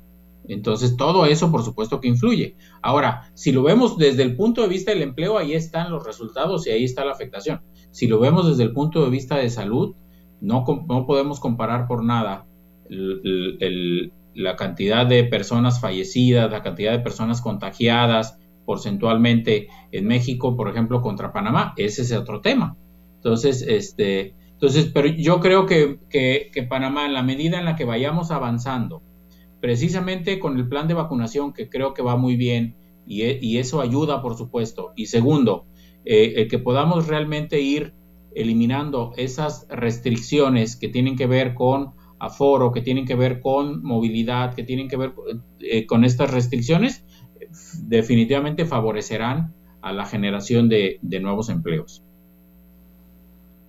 Entonces, todo eso, por supuesto, que influye. Ahora, si lo vemos desde el punto de vista del empleo, ahí están los resultados y ahí está la afectación. Si lo vemos desde el punto de vista de salud, no, podemos comparar por nada la cantidad de personas fallecidas, la cantidad de personas contagiadas porcentualmente en México, por ejemplo, contra Panamá. Ese es otro tema. Entonces, este, entonces, pero yo creo que, que, Panamá, en la medida en la que vayamos avanzando, precisamente con el plan de vacunación que creo que va muy bien y, eso ayuda, por supuesto. Y segundo, eh, el que podamos realmente ir eliminando esas restricciones que tienen que ver con aforo, que tienen que ver con movilidad, que tienen que ver eh, con estas restricciones, definitivamente favorecerán a la generación de, nuevos empleos.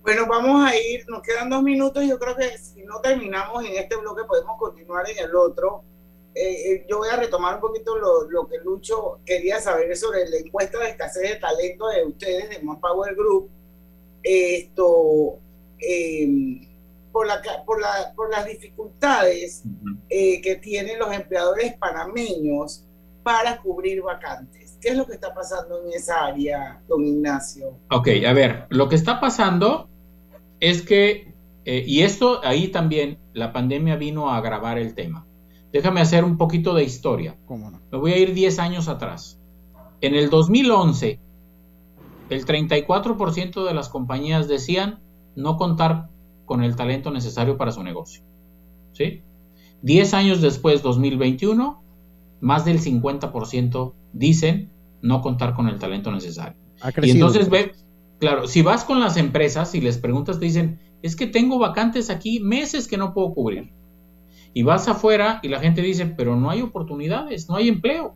Bueno, vamos a ir, nos quedan dos minutos, yo creo que si no terminamos en este bloque podemos continuar en el otro. Eh, eh, yo voy a retomar un poquito lo, lo, que Lucho quería saber sobre la encuesta de escasez de talento de ustedes, de Power Group. Esto, eh, por, la, por, la, por, las dificultades eh, que tienen los empleadores panameños para cubrir vacantes. ¿Qué es lo que está pasando en esa área, don Ignacio? Ok, a ver, lo que está pasando es que, eh, y esto ahí también, la pandemia vino a agravar el tema. Déjame hacer un poquito de historia. ¿Cómo no? Me voy a ir 10 años atrás. En el 2011, el 34% de las compañías decían no contar con el talento necesario para su negocio. ¿Sí? 10 años después, 2021, más del 50% dicen no contar con el talento necesario. Y entonces ve, claro, si vas con las empresas y les preguntas, te dicen, es que tengo vacantes aquí meses que no puedo cubrir. Y vas afuera y la gente dice, pero no hay oportunidades, no hay empleo.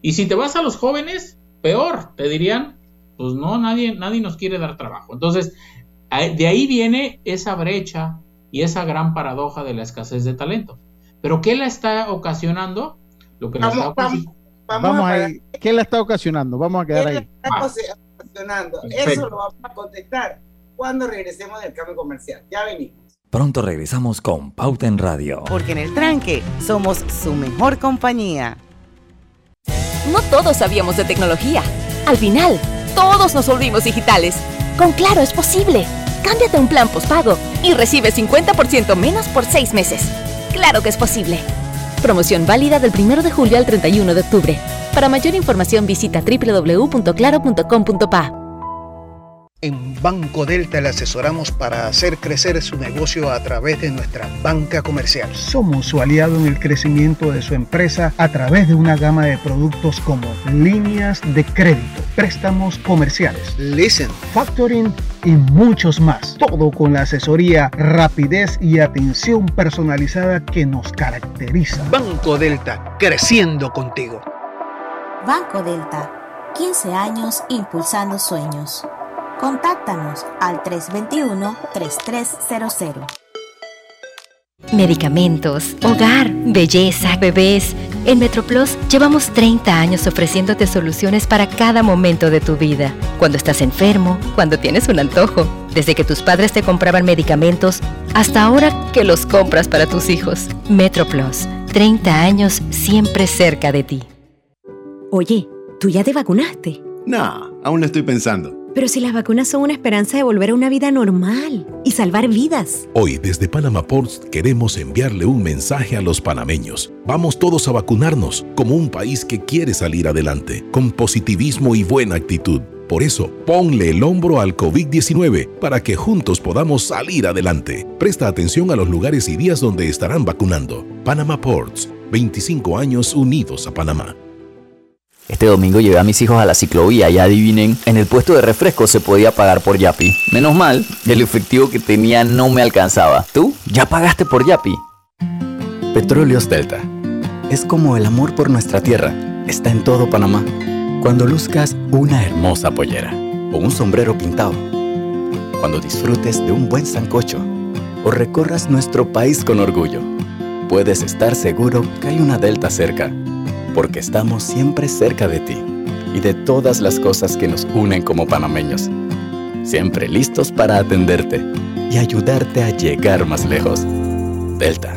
Y si te vas a los jóvenes, peor, te dirían, pues no, nadie, nadie nos quiere dar trabajo. Entonces, de ahí viene esa brecha y esa gran paradoja de la escasez de talento. Pero ¿qué la está ocasionando? Lo que vamos, la está vamos, vamos ahí. ¿Qué la está ocasionando? Vamos a quedar ¿Qué ahí. La está ocasionando? Eso lo vamos a contestar cuando regresemos del cambio comercial. Ya venimos. Pronto regresamos con Pauta en Radio. Porque en el tranque somos su mejor compañía. No todos sabíamos de tecnología. Al final, todos nos volvimos digitales. Con Claro es posible. Cámbiate un plan postpago y recibe 50% menos por 6 meses. Claro que es posible. Promoción válida del 1 de julio al 31 de octubre. Para mayor información visita www.claro.com.pa. En Banco Delta le asesoramos para hacer crecer su negocio a través de nuestra banca comercial. Somos su aliado en el crecimiento de su empresa a través de una gama de productos como líneas de crédito, préstamos comerciales, listen, factoring y muchos más. Todo con la asesoría, rapidez y atención personalizada que nos caracteriza. Banco Delta, creciendo contigo. Banco Delta, 15 años impulsando sueños. Contáctanos al 321-3300. Medicamentos, hogar, belleza, bebés. En MetroPlus llevamos 30 años ofreciéndote soluciones para cada momento de tu vida. Cuando estás enfermo, cuando tienes un antojo, desde que tus padres te compraban medicamentos hasta ahora que los compras para tus hijos. MetroPlus, 30 años siempre cerca de ti. Oye, ¿tú ya te vacunaste? No, aún lo estoy pensando. Pero si las vacunas son una esperanza de volver a una vida normal y salvar vidas. Hoy desde Panama Ports queremos enviarle un mensaje a los panameños. Vamos todos a vacunarnos como un país que quiere salir adelante, con positivismo y buena actitud. Por eso, ponle el hombro al COVID-19 para que juntos podamos salir adelante. Presta atención a los lugares y días donde estarán vacunando. Panama Ports, 25 años unidos a Panamá. Este domingo llevé a mis hijos a la ciclovía y adivinen, en el puesto de refresco se podía pagar por Yapi. Menos mal, el efectivo que tenía no me alcanzaba. ¿Tú? ¿Ya pagaste por Yapi? Petróleos Delta. Es como el amor por nuestra tierra. Está en todo Panamá. Cuando luzcas una hermosa pollera o un sombrero pintado. Cuando disfrutes de un buen sancocho o recorras nuestro país con orgullo. Puedes estar seguro que hay una Delta cerca porque estamos siempre cerca de ti y de todas las cosas que nos unen como panameños. Siempre listos para atenderte y ayudarte a llegar más lejos. Delta.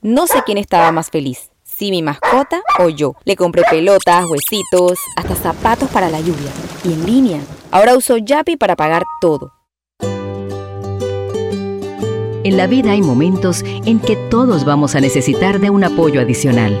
No sé quién estaba más feliz, si mi mascota o yo. Le compré pelotas, huesitos, hasta zapatos para la lluvia. Y en línea. Ahora uso Yapi para pagar todo. En la vida hay momentos en que todos vamos a necesitar de un apoyo adicional.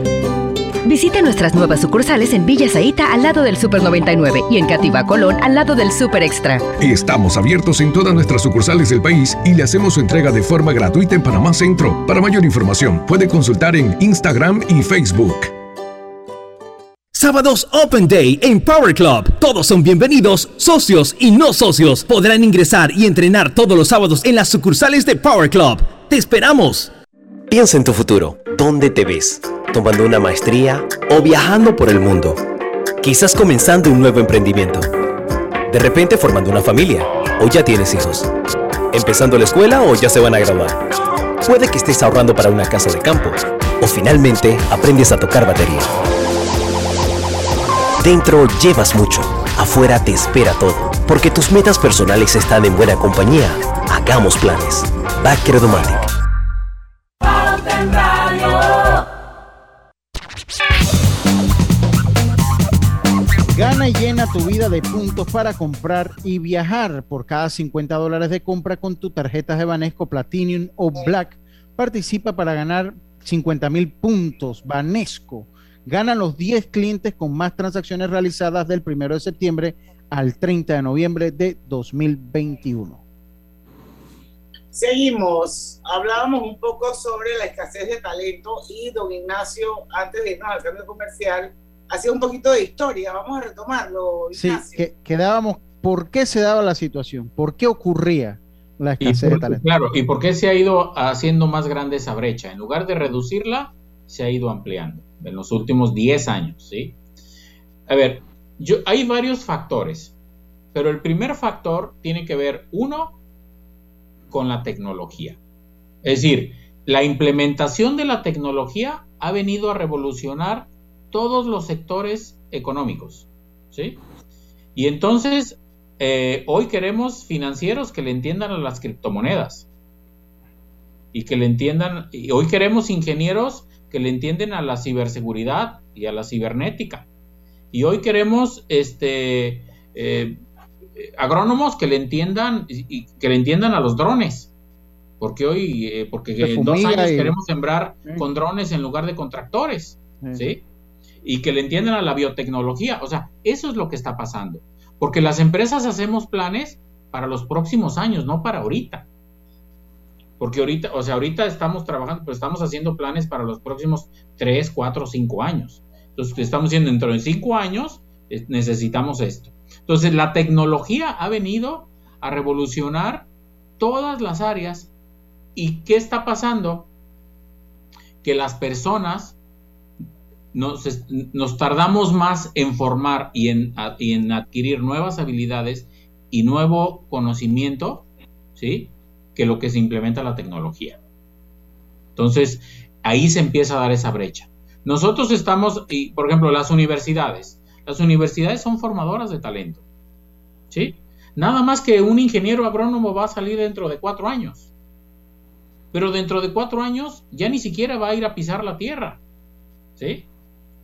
Visita nuestras nuevas sucursales en Villa Zaita al lado del Super 99 y en Cativa Colón al lado del Super Extra. Estamos abiertos en todas nuestras sucursales del país y le hacemos su entrega de forma gratuita en Panamá Centro. Para mayor información, puede consultar en Instagram y Facebook. Sábados Open Day en Power Club. Todos son bienvenidos, socios y no socios. Podrán ingresar y entrenar todos los sábados en las sucursales de Power Club. ¡Te esperamos! Piensa en tu futuro. ¿Dónde te ves? ¿Tomando una maestría o viajando por el mundo? Quizás comenzando un nuevo emprendimiento. De repente formando una familia o ya tienes hijos. Empezando la escuela o ya se van a graduar. Puede que estés ahorrando para una casa de campo o finalmente aprendes a tocar batería. Dentro llevas mucho, afuera te espera todo, porque tus metas personales están en buena compañía. Hagamos planes. Back Credomatic. Gana y llena tu vida de puntos para comprar y viajar. Por cada 50 dólares de compra con tu tarjetas de Banesco Platinum o Black, participa para ganar 50 mil puntos. Banesco ganan los 10 clientes con más transacciones realizadas del 1 de septiembre al 30 de noviembre de 2021. Seguimos. Hablábamos un poco sobre la escasez de talento y don Ignacio, antes de irnos al cambio comercial, hacía un poquito de historia. Vamos a retomarlo. Ignacio. Sí, que, quedábamos, ¿por qué se daba la situación? ¿Por qué ocurría la escasez por, de talento? Claro, ¿y por qué se ha ido haciendo más grande esa brecha? En lugar de reducirla, se ha ido ampliando en los últimos 10 años, ¿sí? A ver, yo, hay varios factores, pero el primer factor tiene que ver, uno, con la tecnología. Es decir, la implementación de la tecnología ha venido a revolucionar todos los sectores económicos, ¿sí? Y entonces, eh, hoy queremos financieros que le entiendan a las criptomonedas y que le entiendan, y hoy queremos ingenieros que le entienden a la ciberseguridad y a la cibernética. Y hoy queremos este, eh, agrónomos que le entiendan y que le entiendan a los drones. Porque hoy, eh, porque en dos años y- queremos sembrar Sí. con drones en lugar de con tractores. Sí. ¿sí? Y que le entiendan a la biotecnología. O sea, eso es lo que está pasando. Porque las empresas hacemos planes para los próximos años, no para ahorita. Porque ahorita, o sea, ahorita estamos trabajando, pero estamos haciendo planes para los próximos 3, 4, 5 años. Entonces, estamos diciendo dentro de 5 años eh, necesitamos esto. Entonces, la tecnología ha venido a revolucionar todas las áreas. ¿Y qué está pasando? Que las personas nos, tardamos más en formar y en, y en adquirir nuevas habilidades y nuevo conocimiento, ¿sí? Que lo que se implementa la tecnología. Entonces, ahí se empieza a dar esa brecha. Nosotros estamos, y, por ejemplo, las universidades. Las universidades son formadoras de talento, ¿sí? Nada más que un ingeniero agrónomo va a salir dentro de cuatro años. Pero dentro de cuatro años ya ni siquiera va a ir a pisar la tierra, ¿sí?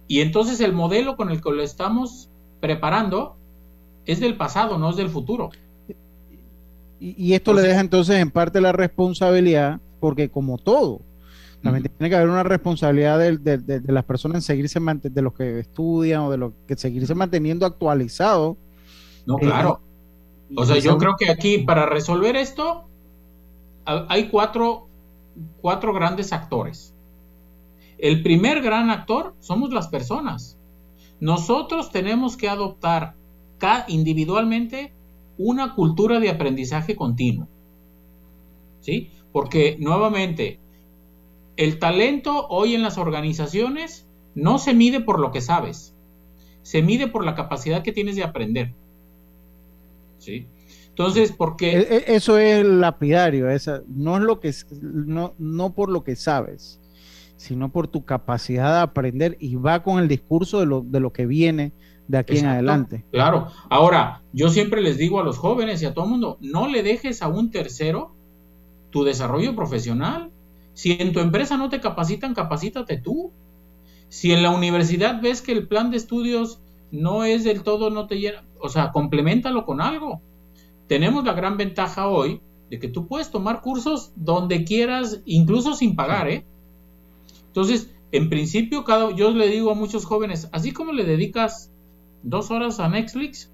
Y entonces el modelo con el que lo estamos preparando es del pasado, no es del futuro. Y, y esto le deja entonces en parte la responsabilidad, porque como todo, también tiene que haber una responsabilidad de, de- de las personas en seguirse de los que estudian o de los que seguirse manteniendo actualizado. No, Eh, claro. O sea, yo creo que aquí para resolver esto ha- hay cuatro, cuatro grandes actores. El primer gran actor somos las personas. Nosotros tenemos que adoptar individualmente una cultura de aprendizaje continuo. ¿Sí? Porque nuevamente, el talento hoy en las organizaciones no se mide por lo que sabes, se mide por la capacidad que tienes de aprender. ¿Sí? Entonces, porque... E- e- Eso es lapidario, esa, no es lo que no, no por lo que sabes, sino por tu capacidad de aprender y va con el discurso de lo, de lo que viene de aquí en adelante. Claro. Ahora, yo siempre les digo a los jóvenes y a todo el mundo, no le dejes a un tercero tu desarrollo profesional. Si en tu empresa no te capacitan, capacítate tú. Si en la universidad ves que el plan de estudios no es del todo, no te llena, o sea, complementalo con algo. Tenemos la gran ventaja hoy de que tú puedes tomar cursos donde quieras, incluso sin pagar, ¿eh? Entonces, en principio, cada, yo le digo a muchos jóvenes, así como le dedicas dos horas a Netflix,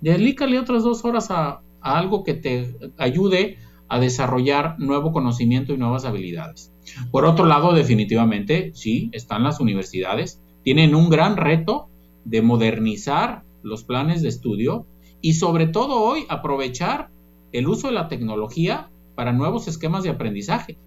dedícale otras dos horas a, a algo que te ayude a desarrollar nuevo conocimiento y nuevas habilidades. Por otro lado, definitivamente, sí, están las universidades, tienen un gran reto de modernizar los planes de estudio y sobre todo hoy aprovechar el uso de la tecnología para nuevos esquemas de aprendizaje.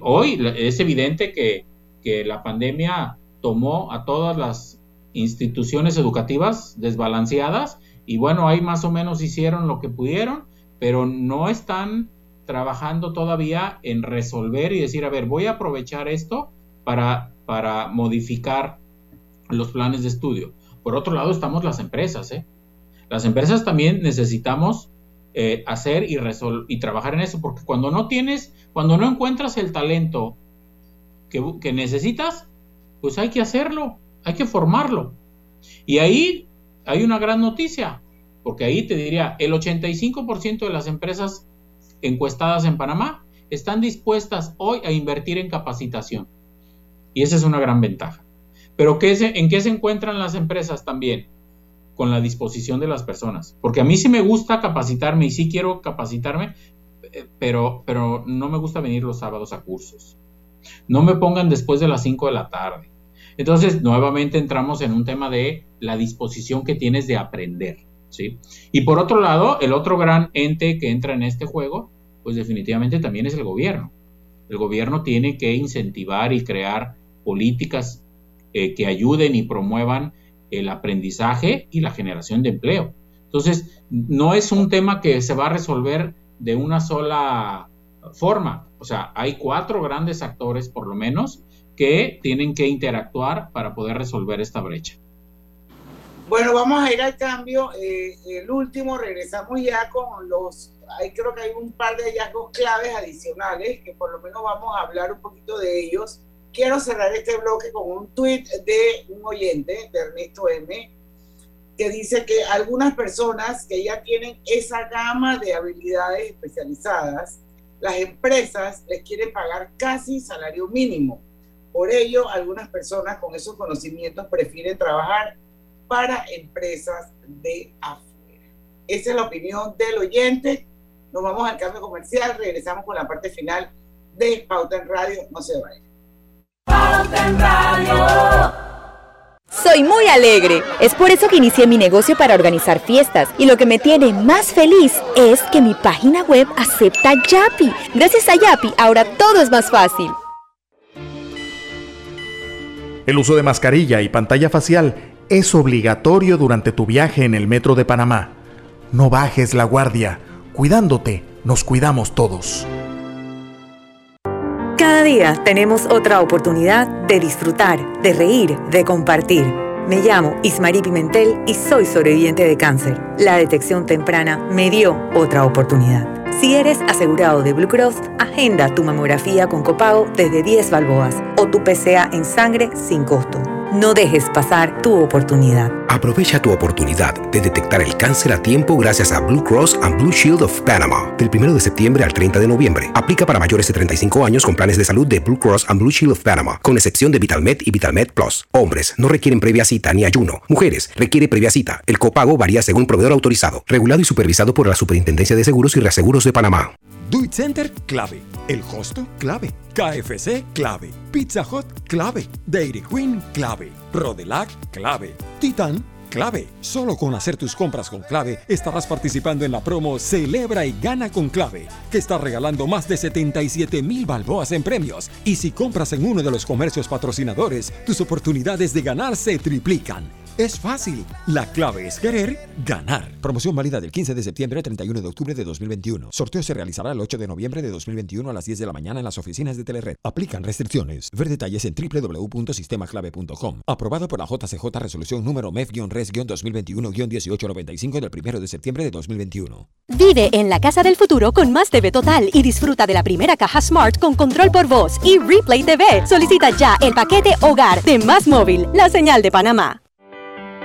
Hoy es evidente que, que la pandemia tomó a todas las instituciones educativas desbalanceadas y bueno, ahí más o menos hicieron lo que pudieron, pero no están trabajando todavía en resolver y decir, a ver, voy a aprovechar esto para, para modificar los planes de estudio. Por otro lado, estamos las empresas. ¿eh? Las empresas también necesitamos eh, hacer y, y trabajar en eso, porque cuando no tienes, cuando no encuentras el talento que, necesitas, pues hay que hacerlo, hay que formarlo. Y ahí hay una gran noticia, porque ahí te diría, el 85% de las empresas encuestadas en Panamá están dispuestas hoy a invertir en capacitación. Y esa es una gran ventaja. Pero ¿qué ¿en qué se encuentran las empresas también? Con la disposición de las personas. Porque a mí sí me gusta capacitarme y sí quiero capacitarme, eh, pero, pero no me gusta venir los sábados a cursos. No me pongan después de las 5 de la tarde. Entonces, nuevamente entramos en un tema de la disposición que tienes de aprender. ¿sí? Y por otro lado, el otro gran ente que entra en este juego, pues definitivamente también es el gobierno. El gobierno tiene que incentivar y crear políticas eh, que ayuden y promuevan el aprendizaje y la generación de empleo. Entonces, no es un tema que se va a resolver de una sola forma. O sea, hay cuatro grandes actores, por lo menos, que tienen que interactuar para poder resolver esta brecha. Bueno, vamos a ir al cambio. Eh, el último, regresamos ya con los. Hay, creo que hay un par de hallazgos claves adicionales que por lo menos vamos a hablar un poquito de ellos quiero cerrar este bloque con un tweet de un oyente, de Ernesto M, que dice que algunas personas que ya tienen esa gama de habilidades especializadas, las empresas les quieren pagar casi salario mínimo. Por ello, algunas personas con esos conocimientos prefieren trabajar para empresas de afuera. Esa es la opinión del oyente. Nos vamos al cambio comercial, regresamos con la parte final de Pauta en Radio. No se vayan. Soy muy alegre. Es por eso que inicié mi negocio para organizar fiestas. Y lo que me tiene más feliz es que mi página web acepta Yapi. Gracias a Yapi, ahora todo es más fácil. El uso de mascarilla y pantalla facial es obligatorio durante tu viaje en el metro de Panamá. No bajes la guardia. Cuidándote, nos cuidamos todos. Cada día tenemos otra oportunidad de disfrutar, de reír, de compartir. Me llamo Ismarí Pimentel y soy sobreviviente de cáncer. La detección temprana me dio otra oportunidad. Si eres asegurado de Blue Cross, agenda tu mamografía con copago desde 10 balboas o tu PCA en sangre sin costo. No dejes pasar tu oportunidad. Aprovecha tu oportunidad de detectar el cáncer a tiempo gracias a Blue Cross and Blue Shield of Panama. Del 1 de septiembre al 30 de noviembre. Aplica para mayores de 35 años con planes de salud de Blue Cross and Blue Shield of Panama, con excepción de VitalMed y VitalMed Plus. Hombres no requieren previa cita ni ayuno. Mujeres requiere previa cita. El copago varía según proveedor autorizado, regulado y supervisado por la Superintendencia de Seguros y Reaseguros de Panamá. Do Center, clave. El costo, clave. KFC, clave. Pizza Hut, clave. Dairy Queen, clave. Rodelac, clave. Titan, clave. Solo con hacer tus compras con clave estarás participando en la promo Celebra y gana con clave, que está regalando más de 77 mil balboas en premios. Y si compras en uno de los comercios patrocinadores, tus oportunidades de ganar se triplican. Es fácil. La clave es querer ganar. Promoción válida del 15 de septiembre al 31 de octubre de 2021. Sorteo se realizará el 8 de noviembre de 2021 a las 10 de la mañana en las oficinas de Telered. Aplican restricciones. Ver detalles en www.sistemaclave.com. Aprobado por la JCJ Resolución número MEF-RES-2021-1895 del 1 de septiembre de 2021. Vive en la casa del futuro con más TV Total y disfruta de la primera caja Smart con control por voz y Replay TV. Solicita ya el paquete Hogar de Más Móvil, la señal de Panamá.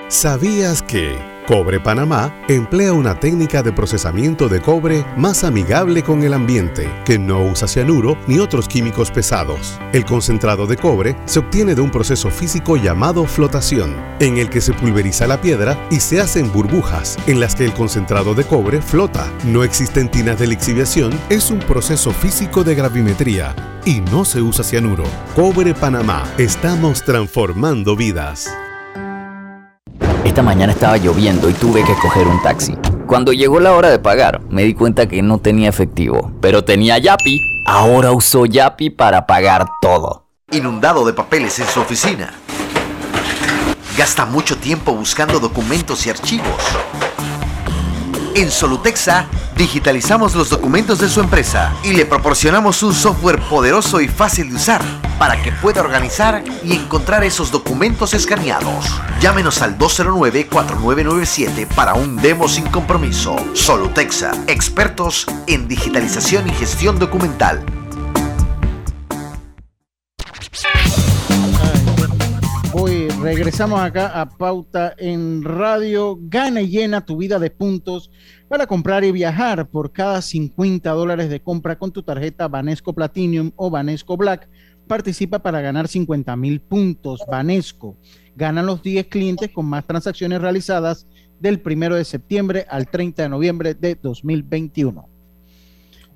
¿Sabías que... Cobre Panamá emplea una técnica de procesamiento de cobre más amigable con el ambiente, que no usa cianuro ni otros químicos pesados. El concentrado de cobre se obtiene de un proceso físico llamado flotación, en el que se pulveriza la piedra y se hacen burbujas en las que el concentrado de cobre flota. No existen tinas de lixiviación, es un proceso físico de gravimetría y no se usa cianuro. Cobre Panamá, estamos transformando vidas. Esta mañana estaba lloviendo y tuve que coger un taxi. Cuando llegó la hora de pagar, me di cuenta que no tenía efectivo, pero tenía Yapi. Ahora uso Yapi para pagar todo. Inundado de papeles en su oficina. Gasta mucho tiempo buscando documentos y archivos. En Solutexa digitalizamos los documentos de su empresa y le proporcionamos un software poderoso y fácil de usar para que pueda organizar y encontrar esos documentos escaneados. Llámenos al 209-4997 para un demo sin compromiso. Solutexa, expertos en digitalización y gestión documental. Regresamos acá a Pauta en Radio. Gana y llena tu vida de puntos para comprar y viajar por cada 50 dólares de compra con tu tarjeta Banesco Platinum o Banesco Black. Participa para ganar 50 mil puntos. Banesco. Ganan los 10 clientes con más transacciones realizadas del 1 de septiembre al 30 de noviembre de 2021.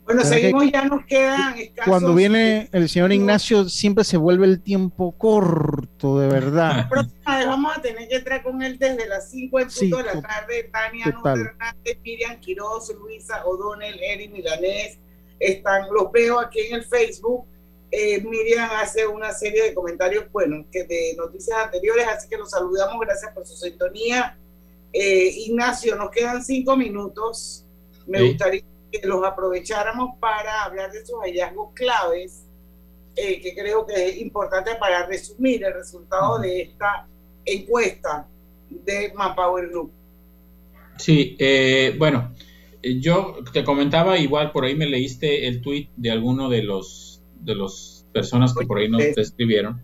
Bueno, seguimos, ya nos quedan escasos. Cuando viene el señor Ignacio, siempre se vuelve el tiempo corto, de verdad. La próxima vez vamos a tener que entrar con él desde las 5 en punto Sí, de la to- tarde. Tania Hernández, Miriam Quiroz, Luisa O'Donnell, Eri Milanés. Están, los veo aquí en el Facebook. Eh, Miriam hace una serie de comentarios, bueno, que de noticias anteriores, así que los saludamos. Gracias por su sintonía. Eh, Ignacio, nos quedan cinco minutos. Me Sí. gustaría que los aprovecháramos para hablar de esos hallazgos claves eh, que creo que es importante para resumir el resultado de esta encuesta de Manpower Group. Sí, eh, bueno, eh, yo te comentaba, igual por ahí me leíste el tweet de alguno de los de las personas que por ahí nos escribieron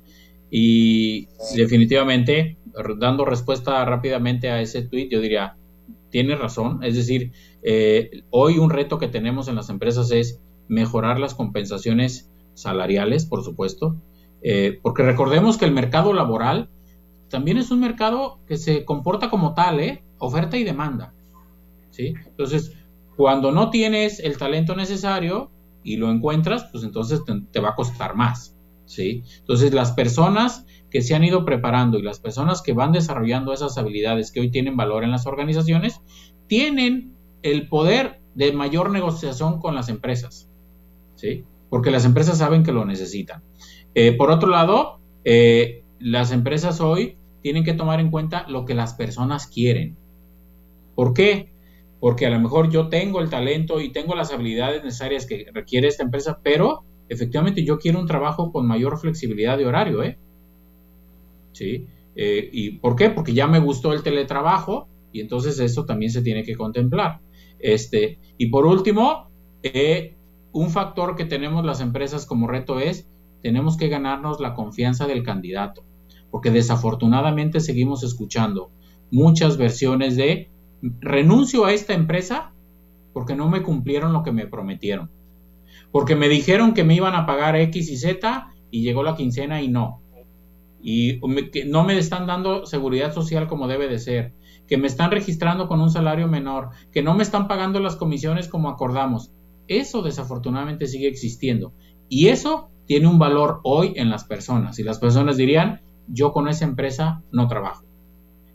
y definitivamente dando respuesta rápidamente a ese tweet yo diría tienes razón, es decir, eh, hoy un reto que tenemos en las empresas es mejorar las compensaciones salariales, por supuesto, eh, porque recordemos que el mercado laboral también es un mercado que se comporta como tal, ¿eh? oferta y demanda. ¿sí? Entonces, cuando no tienes el talento necesario y lo encuentras, pues entonces te, te va a costar más. ¿sí? Entonces, las personas que se han ido preparando y las personas que van desarrollando esas habilidades que hoy tienen valor en las organizaciones, tienen el poder de mayor negociación con las empresas. ¿sí? Porque las empresas saben que lo necesitan. Eh, por otro lado, eh, las empresas hoy tienen que tomar en cuenta lo que las personas quieren. ¿Por qué? Porque a lo mejor yo tengo el talento y tengo las habilidades necesarias que requiere esta empresa, pero efectivamente yo quiero un trabajo con mayor flexibilidad de horario, ¿eh? ¿Sí? Eh, ¿Y por qué? Porque ya me gustó el teletrabajo y entonces eso también se tiene que contemplar. Este, y por último, eh, un factor que tenemos las empresas como reto es, tenemos que ganarnos la confianza del candidato, porque desafortunadamente seguimos escuchando muchas versiones de renuncio a esta empresa porque no me cumplieron lo que me prometieron, porque me dijeron que me iban a pagar X y Z y llegó la quincena y no, y que no me están dando seguridad social como debe de ser, que me están registrando con un salario menor, que no me están pagando las comisiones como acordamos. Eso desafortunadamente sigue existiendo y eso tiene un valor hoy en las personas y las personas dirían, yo con esa empresa no trabajo.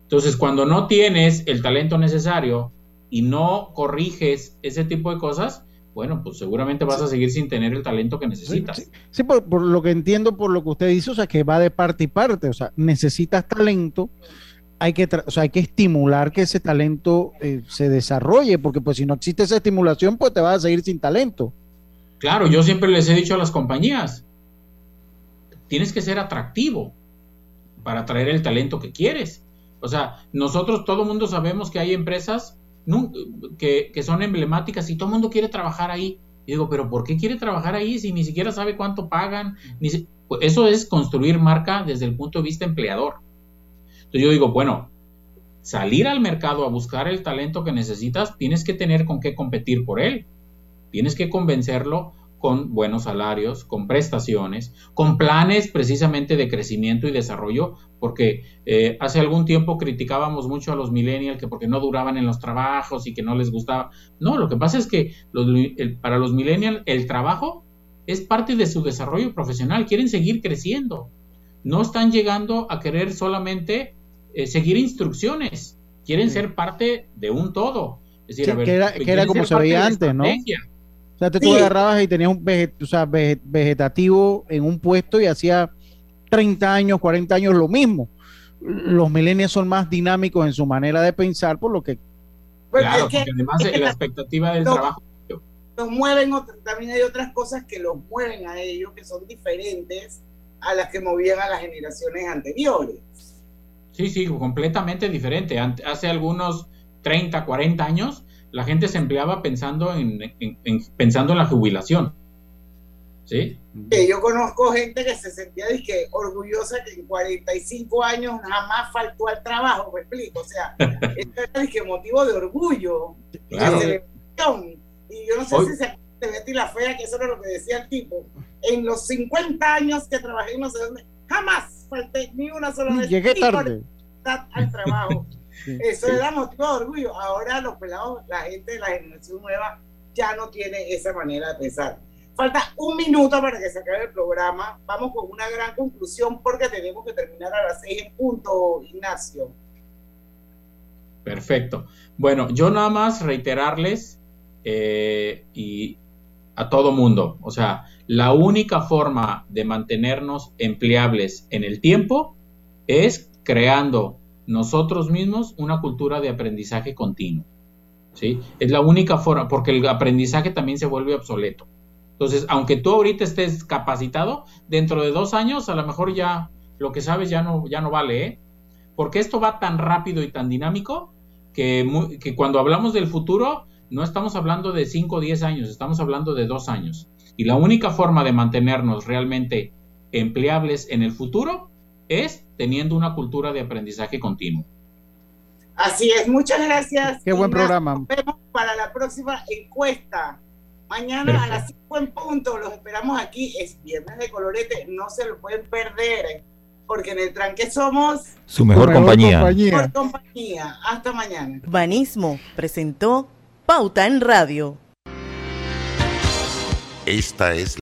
Entonces, cuando no tienes el talento necesario y no corriges ese tipo de cosas, bueno, pues seguramente vas a seguir sin tener el talento que necesitas. Sí, por, por lo que entiendo, por lo que usted dice, o sea, que va de parte y parte, o sea, necesitas talento, hay que, o sea, hay que estimular que ese talento eh, se desarrolle, porque pues si no existe esa estimulación, pues te vas a seguir sin talento. Claro, yo siempre les he dicho a las compañías, tienes que ser atractivo para atraer el talento que quieres. O sea, nosotros todo el mundo sabemos que hay empresas que, que son emblemáticas y todo el mundo quiere trabajar ahí. Y digo, pero ¿por qué quiere trabajar ahí si ni siquiera sabe cuánto pagan? Ni si- pues eso es construir marca desde el punto de vista empleador. Entonces yo digo, bueno, salir al mercado a buscar el talento que necesitas, tienes que tener con qué competir por él. Tienes que convencerlo con buenos salarios, con prestaciones, con planes precisamente de crecimiento y desarrollo, porque eh, hace algún tiempo criticábamos mucho a los millennials que porque no duraban en los trabajos y que no les gustaba. No, lo que pasa es que para los millennials el trabajo es parte de su desarrollo profesional, quieren seguir creciendo, no están llegando a querer solamente eh, seguir instrucciones, quieren ser parte de un todo. Es decir, que, era, como se veía antes, ¿no? O sea, te tú agarrabas y tenías un vegetativo en un puesto y hacía 30 años, 40 años lo mismo. Los millennials son más dinámicos en su manera de pensar, por lo que... Claro, porque además la expectativa del trabajo... Los mueven, también hay otras cosas que los mueven a ellos, que son diferentes a las que movían a las generaciones anteriores. Sí, sí, completamente diferente. Hace algunos 30, 40 años, la gente se empleaba pensando en, pensando en la jubilación. ¿Sí? yo conozco gente que se sentía dije, orgullosa que en 45 años jamás faltó al trabajo, me explico. O sea, esto era dije, motivo de orgullo, claro. de Y yo no sé si se de Betty la Fea, que eso era lo que decía el tipo. En los 50 años que trabajé no sé dónde, jamás falté ni una sola vez. Llegué tarde. Al trabajo. Eso le da motivo de orgullo. Ahora los pelados, la gente de la generación nueva ya no tiene esa manera de pensar. Falta un minuto para que se acabe el programa. Vamos con una gran conclusión porque tenemos que terminar a las seis en punto, Ignacio. Perfecto. Bueno, yo nada más reiterarles eh, y a todo mundo, o sea, la única forma de mantenernos empleables en el tiempo es creando nosotros mismos una cultura de aprendizaje continuo. ¿sí? Es la única forma, porque el aprendizaje también se vuelve obsoleto. Entonces, aunque tú ahorita estés capacitado, dentro de dos años a lo mejor ya lo que sabes ya no, ya no vale, ¿eh? Porque esto va tan rápido y tan dinámico que, que cuando hablamos del futuro no estamos hablando de 5 o 10 años, estamos hablando de dos años. Y la única forma de mantenernos realmente empleables en el futuro es teniendo una cultura de aprendizaje continuo. Así es, muchas gracias. Qué buen programa. Nos vemos para la próxima encuesta. Mañana a las 5 en punto, los esperamos aquí. Es viernes de colorete, no se lo pueden perder, porque en el tranque somos su mejor, compañía. compañía. compañía. Hasta mañana. Banismo presentó Pauta en Radio. Esta es